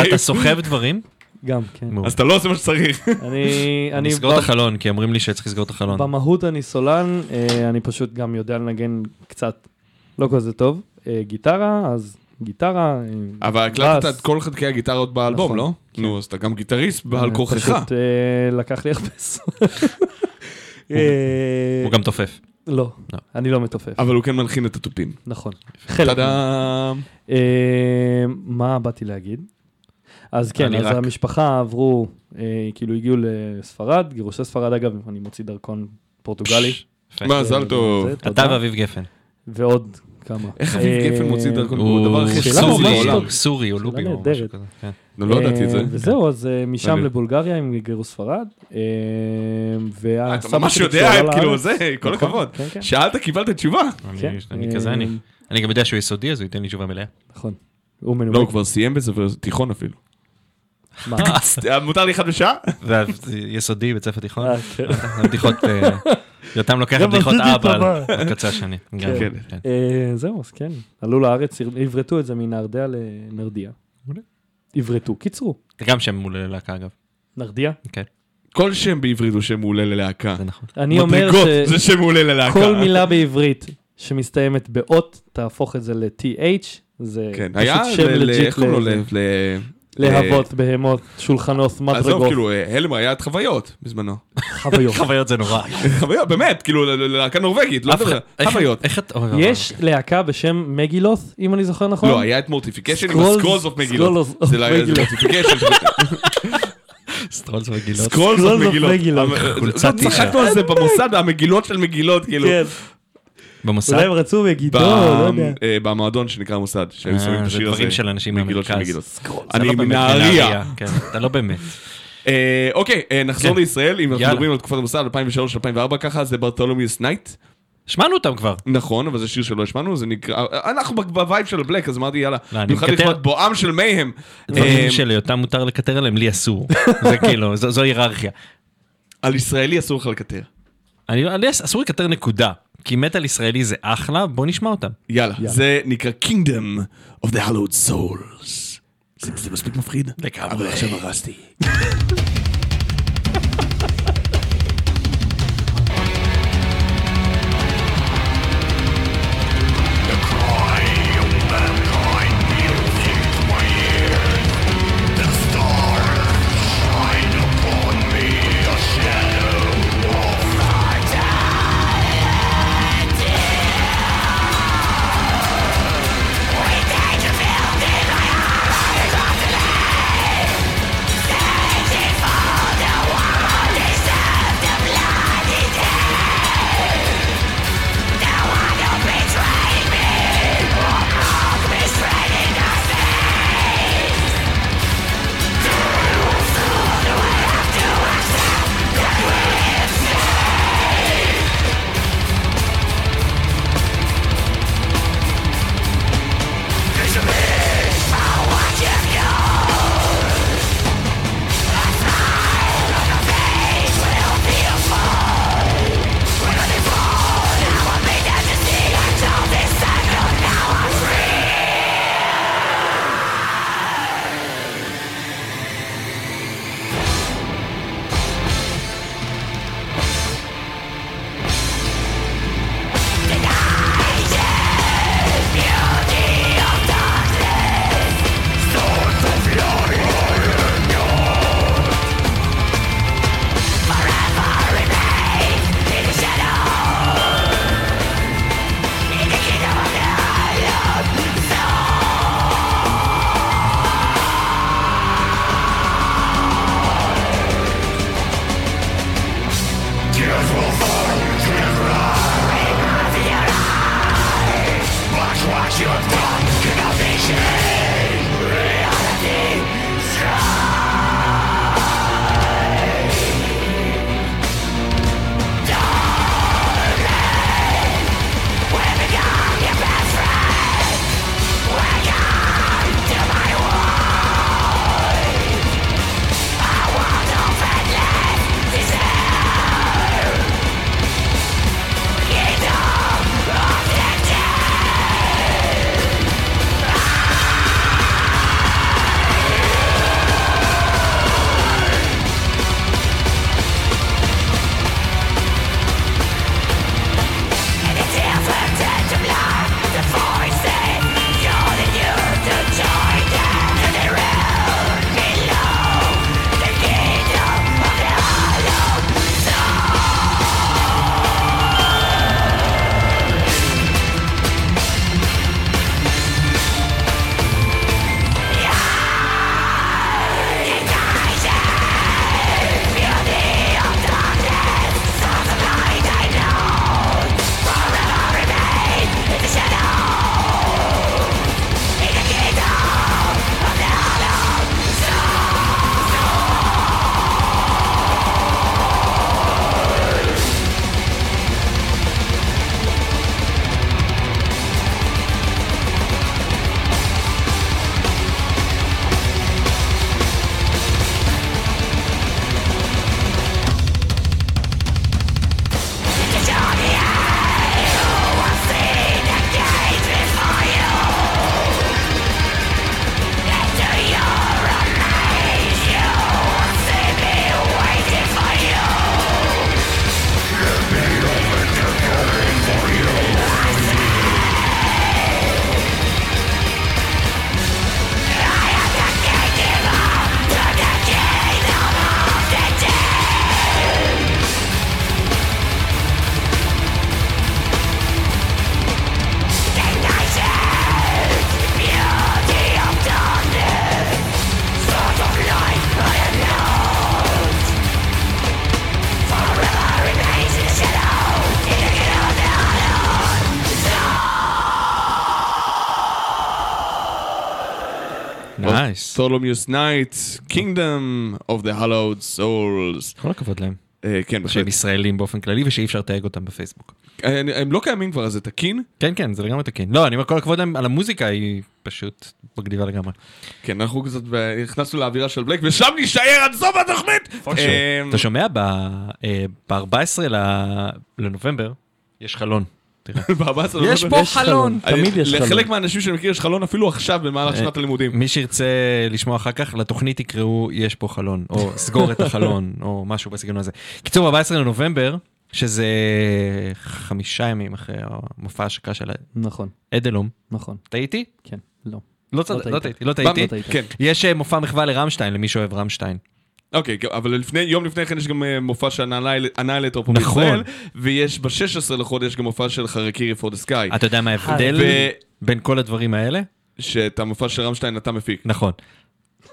אתה סוחב דברים? גם, כן. אז אתה לא עושה מה שצריך. אני... אני נסגור ב- את החלון, כי אומרים לי שצריך לסגור את החלון. במהות אני סולן, אה, אני פשוט גם יודע לנגן קצת לא כזה טוב. אה, גיטרה, אז גיטרה. אה, אבל הקלטת. את כל חלקי הגיטרות באלבום, נכון, לא? כן. נו, אז אתה גם גיטריסט בעל כוחך. פשוט לקח לי הרבה זמן. אה, הוא גם תופף. לא, לא. אני לא מתופף, אבל הוא כן מלחין את התופים. נכון. חלק. אה, מה באתי להגיד? אז כן, אז רק- המשפחה עברו, אה, כאילו הגיעו לספרד, גירושי ספרד אגב, אני מוציא דרכון פורטוגלי. מזל טוב. אתה. ואביב גפן. ועוד כמה. איך אביב אה, גפן מוציא דרכון? הוא הדבר הכי ממש בעולם. סורי או לובי או משהו. כזה. כן. לא ידעתי את זה. אה, וזהו, אז אה, משם. לבולגריה עם גירוש ספרד. אתה ממש יודע, כאילו זה, כל נכון, הכבוד. כן, כן. שאלת, קיבלת תשובה. אני- כזה אני. אני גם יודע שהוא יסודי, אז הוא ייתן לי תשובה מלאה. נכון. הוא לא, הוא מנומק. כבר סיים בזה, תיכון אפילו. מה? מותר לי אחד בשעה? יסודי, בית ספר תיכון. אה, כן. בדיחות, יותם לוקח גם בדיחות אבא. על הקצה השני. גם, כן. כן. אה, זהו, אז כן. עלו לארץ, עברתו את זה מנהרדע לנרדיה. עברתו, קיצרו. זה גם שם מעולה ללהקה אגב. נרדיה. כל שם בעברית הוא שם מעולה ללהקה. זה נכון. אני אומר מדרגות זה שם מעולה ללהקה. שכל מילה בעברית שמסתיימת באות, תהפוך את זה ל-TH. זה כן, פשוט שם legit איך קוראים לו? להבות, בהמות, שולחנות, עזוב, מדרגות, כאילו, אה, הלם היה את חוויות בזמנו. חוויות. חוויות זה נורא. חוויות, באמת, כאילו, ל- ל- ללהקה נורבגית, לא יודע, חוויות. יש להקה בשם מגילות, אם אני זוכר נכון? לא, היה את מורטיפיקשן עם Scrolls- ה Scrolls אוף מגילות. Of זה לא- מגילות. מורטיפיקשן. סקרולס Scrolls אוף of מגילות. מגילות. המ- חולצת צחקנו על זה במוסד, המגילות של מגילות, כאילו. במוסד? אולי הם רצו ב- בגידו, לא יודע. אה, במועדון שנקרא מוסד, שהיו אה, שמים את זה השיר הזה. דברים של אנשים מהמרכז. אני לא באמת מנהריה. כן, אתה לא באמת. אה, אוקיי, נחזור כן. לישראל, אם אנחנו. מדברים על תקופת המוסד 2003-2004 ככה, זה ברטולומיוס נייט. שמענו אותם כבר. נכון, אבל זה שיר שלא השמענו, זה נקרא... אנחנו בווייב של הבלק, אז אמרתי יאללה, לא, אני במיוחד לכבוד בואם של מייהם. דברים שליותם מותר לקטר עליהם, לי אסור. זה כאילו, זו היררכיה. על ישראלי אסור לך לקטר. אני לא- אסור לקטר נקודה. כי מטאל ישראלי זה אחלה, בוא נשמע אותם. יאללה, יאללה. זה נקרא Kingdom of the Hallowed Souls. זה זה מספיק מפחיד? לגמרי. אבל עכשיו הרסתי. nice. טולומיוס Night, Kingdom of the Hallowed Souls. כל הכבוד להם. אה, כן, בהחלט. שהם ישראלים באופן כללי ושאי אפשר לתייג אותם בפייסבוק. אה, הם לא קיימים כבר, אז זה תקין? כן, כן, זה לגמרי תקין. לא, אני אומר כל הכבוד להם על המוזיקה, היא פשוט מגניבה לגמרי. כן, אנחנו קצת נכנסנו לאווירה של black, ושם נישאר עד סוף התוכנית! אה, אתה שומע? ב-14 לנובמבר יש חלון. תראה. ב-14 יש בנובמבר- פה חלון. תמיד יש לחלק חלון. מהאנשים שאני מכיר יש חלון אפילו עכשיו במהלך אה, שנת הלימודים. מי שירצה לשמוע אחר כך, לתוכנית תקראו יש פה חלון, או סגור את החלון, או משהו בסגנון הזה. קיצור, ב-14 לנובמבר, שזה חמישה ימים אחרי המופע ההשקה של נכון, אדלום, נכון, טעיתי? כן, לא. לא לא לא טעית. טעיתי, לא טעיתי. לא טעית. כן, יש אה, מופע מחווה לרמשטיין, למי שאוהב רמשטיין. אוקיי, אבל לפני, יום לפני כן יש גם אה, מופע של אנאילטור פה נכון. בישראל, ויש ב-16 לחודש גם מופע של Harakiri for the Sky. אתה יודע מה ההבדל ו- בין כל הדברים האלה? שאת המופע של רמשטיין אתה מפיק. נכון.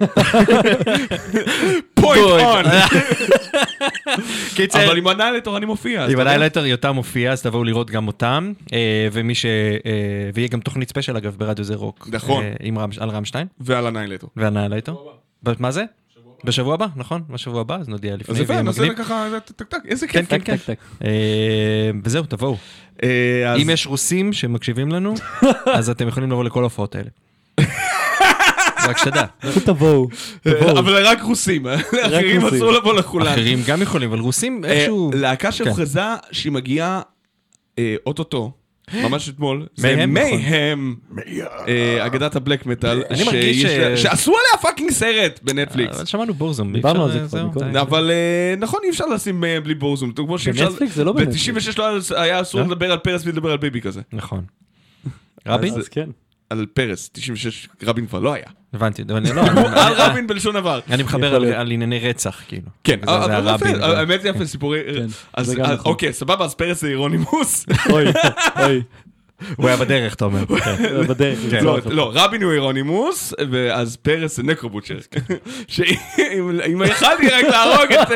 point. on! אבל עם Annihilator אני מופיע. יודע. הלילה יותם מופיע, אז תבואו לראות גם אותם, אה, ומי ש... אה, ויהיה גם תוכנית special אגב ברדיו זה רוק. נכון. עם על רמשטיין, ועל. והנהלה איתו. ב- מה זה? בשבוע הבא, נכון? בשבוע הבא, אז נודיע לפני. אז יפה, נעשה. ככה, טק טק טק, איזה כן, כיף. כן, כן. אה, וזהו, תבואו. אה, אם יש רוסים שמקשיבים לנו, אז אתם יכולים לבוא לכל ההופעות האלה. רק שתדע. תבואו, תבואו. אבל רק רוסים, אחרים. אסור לבוא לכולן. אחרים גם יכולים, אבל רוסים אה, איכשהו... להקה כן. שהוכרזה שהיא מגיעה אה, אוטוטו, ממש אתמול, זה מייהם, מייהם, אה, אגדת ה black metal, אני מרגיש שיש ש- לה- שעשו עליה fucking סרט בנטפליקס. אבל שמענו בורזום. דיברנו על זה כבר זהו, מקודם. אבל אה, נכון, אי אפשר לשים מייהם בלי בורזום. כמו. בנטפליקס זה לא בנטפליקס. ב-96 לא היה- אסור אה? לדבר על פרס בלי לדבר על ביבי כזה. נכון. רבין? אז כן. על פרס, 96 רבין כבר לא היה. הבנתי, אני לא... על רבין בלשון עבר. אני מחבר על- ענייני רצח, כאילו. כן, האמת זה יפה, סיפורי... אז- נכון. אוקיי, סבבה, אז פרס זה אירונימוס. אוי, אוי, הוא היה בדרך, אתה אומר. כן. בדרך. כן. לא, לא, רבין הוא אירונימוס, ואז פרס זה נקרובוטשר. שאם אם יכלתי רק להרוג את...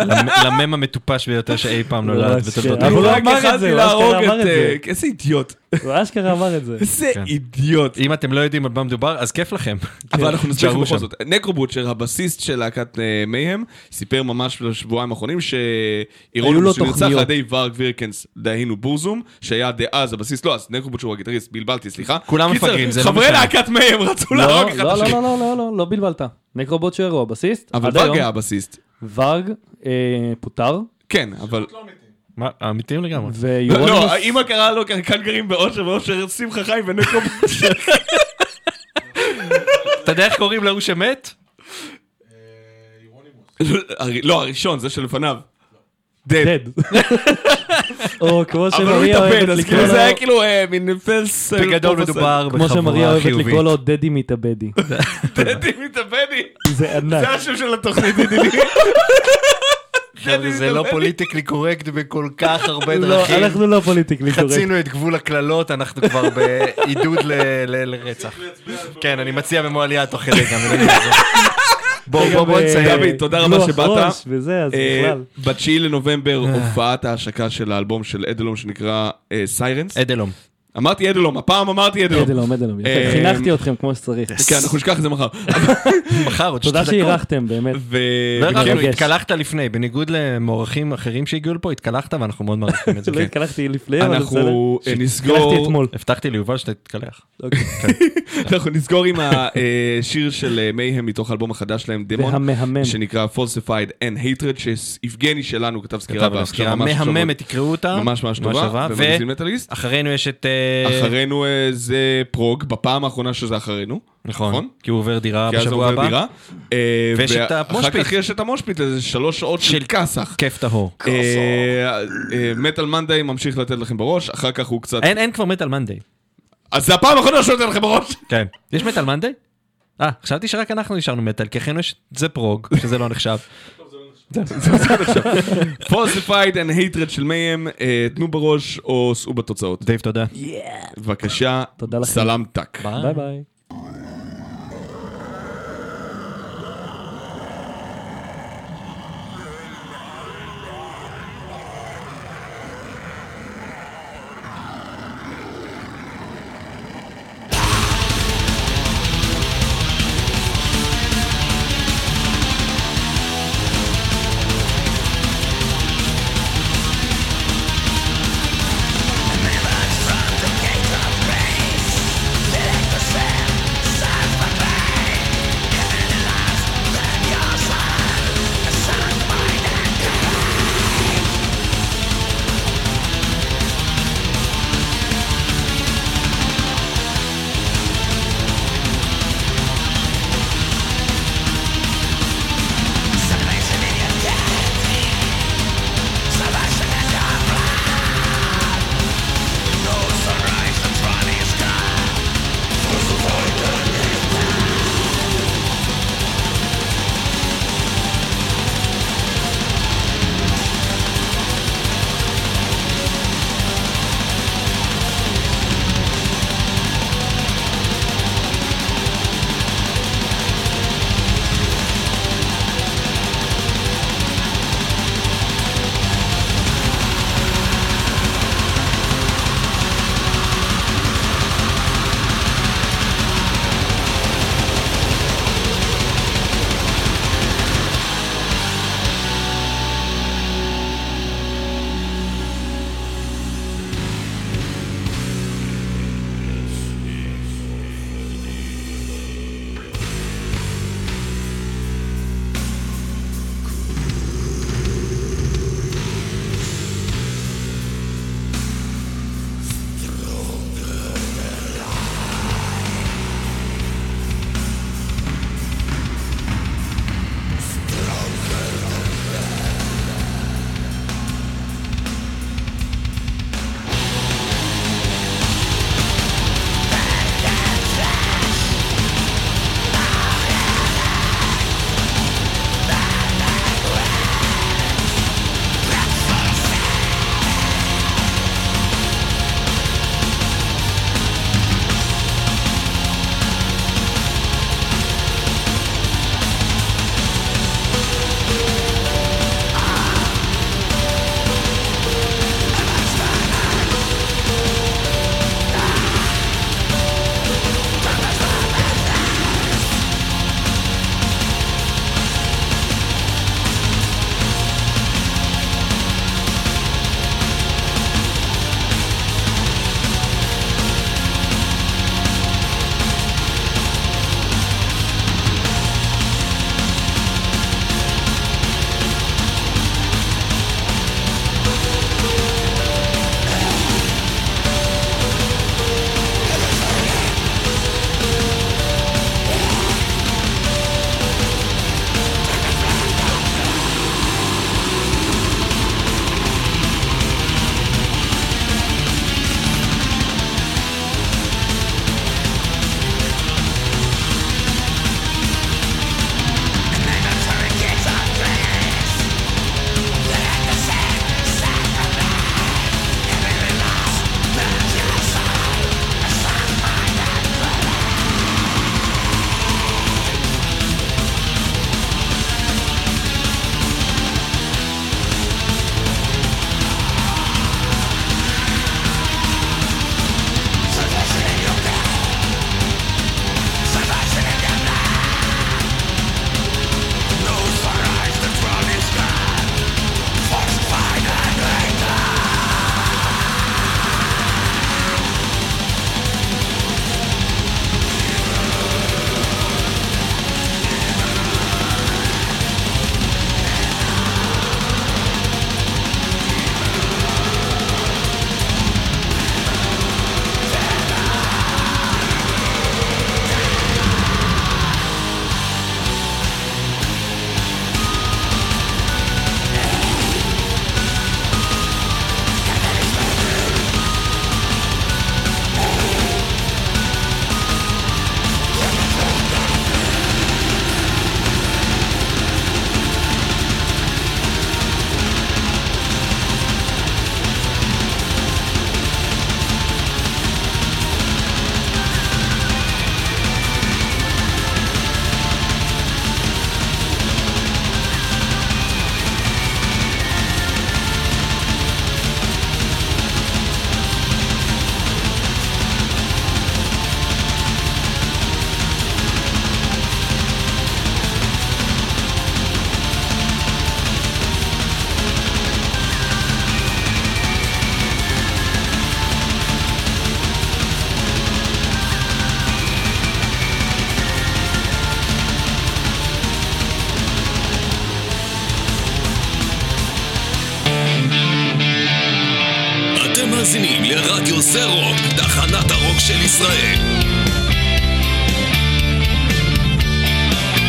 למ- למם המטופש ביותר שאי פעם נולד בתולדות כן. אבל הוא רק אמר את זה, יכלתי הוא להרוג אשכרה אמר את... זה. אה, איזה אידיוט. הוא אשכרה אמר את זה. איזה. אידיוט. אם אתם לא יודעים על מה מדובר, אז כיף לכם. אבל אנחנו תישארו בכל. זאת. נקרובוטשר, הבסיסט של להקת אה, מייהם, סיפר ממש בשבועיים האחרונים שאירונימוס שנרצח על. ידי ורג וירקנס, דהיינו בורזום, שהיה דאז הבסיסט, לא, אז נקרובוטשר הוא הגיטריסט, בלבלתי, סליחה. כולם מפגרים, זה לא חברי משנה. להקת מייהם רצו לא, להרוג אחד לא, את לא, השני. לא, לא, לא, לא, לא בלבלת. נקרובוטשר הוא הבסיסט. אבל ורג היה הבסיסט. ורג אה, פוטר, כן, אבל... מה, אמיתיים לגמרי. לא, ויורונוס... לא, האמא קראה לו כאן גרים באושר, ואושר שמחה חיים ונקרובוטשר. אתה יודע איך קוראים להוא שמת? לא, הראשון, זה שלפניו. דד. דד. או כמו שמריה אוהבת לקרוא לו... זה היה כאילו מין פלס... בגדול. מדובר כמו שמריה בחבורה אוהבת חיובית. לקרוא לו דדי מתאבדי. דדי מתאבדי. זה ענק. זה השם של התוכנית, ידידי. זה לא politically correct בכל כך הרבה לא, דרכים. אנחנו לא politically correct. חצינו את גבול הקללות, אנחנו כבר בעידוד לרצח. כן, אני מציע במועל יד תוך כדי גם. אלוהים יעזור. בוא, בוא, בוא נסיים. דוד, תודה רבה שבאת. ראש וזה, אז אה, בכלל. ב-9 לנובמבר הופעת ההשקה של האלבום של אדלום שנקרא סיירנס. אדלום. אמרתי אדלום, הפעם אמרתי אדלום. אדלום, אדלום. יפה. אה, חינכתי אתכם כמו שצריך. כן, אנחנו נשכח את זה מחר. מחר, עוד תודה שתי דקות. שאירחתם, באמת. ו... אירחנו, מתרגש. התקלחת לפני, בניגוד למאורחים אחרים שהגיעו לפה, התקלחת ואנחנו מאוד מעריכים את זה. לא כן. התקלחתי לפני, אבל בסדר. אנחנו אה, התקלחתי נסגור, אתמול. הבטחתי ליובל שאתה תתקלח. אוקיי. אנחנו נסגור עם השיר של מייהם מתוך האלבום החדש שלהם, דמון, והמהמם. שנקרא Falsified and Hatred, שיבגני שלנו כתב סקירה כתב סקירה מהממת, תקראו אותה. ממש ממש טובה. ואחרינו יש את... אה, אחרינו אה, זה פרוג, בפעם האחרונה שזה אחרינו. נכון, נכון? כי הוא עובר דירה כי בשבוע הבא. דירה. אה, ויש את המושפיט. כך יש את המושפיט, איזה שלוש שעות של כסח. כיף טהור. מטאל מנדי ממשיך לתת לכם בראש, אחר כך הוא קצת... אין אין כבר מטאל מנדי. אז זה הפעם האחרונה שהוא נותן לכם בראש. כן. יש מטאל מנדי? אה, חשבתי שרק אנחנו נשארנו מטאל, כי אכן יש זה פרוג, שזה לא נחשב. Falsified and Hatred של מייהם, אה, תנו בראש או סעו בתוצאות. דייב, תודה. בבקשה. סלאם טאק. ביי ביי.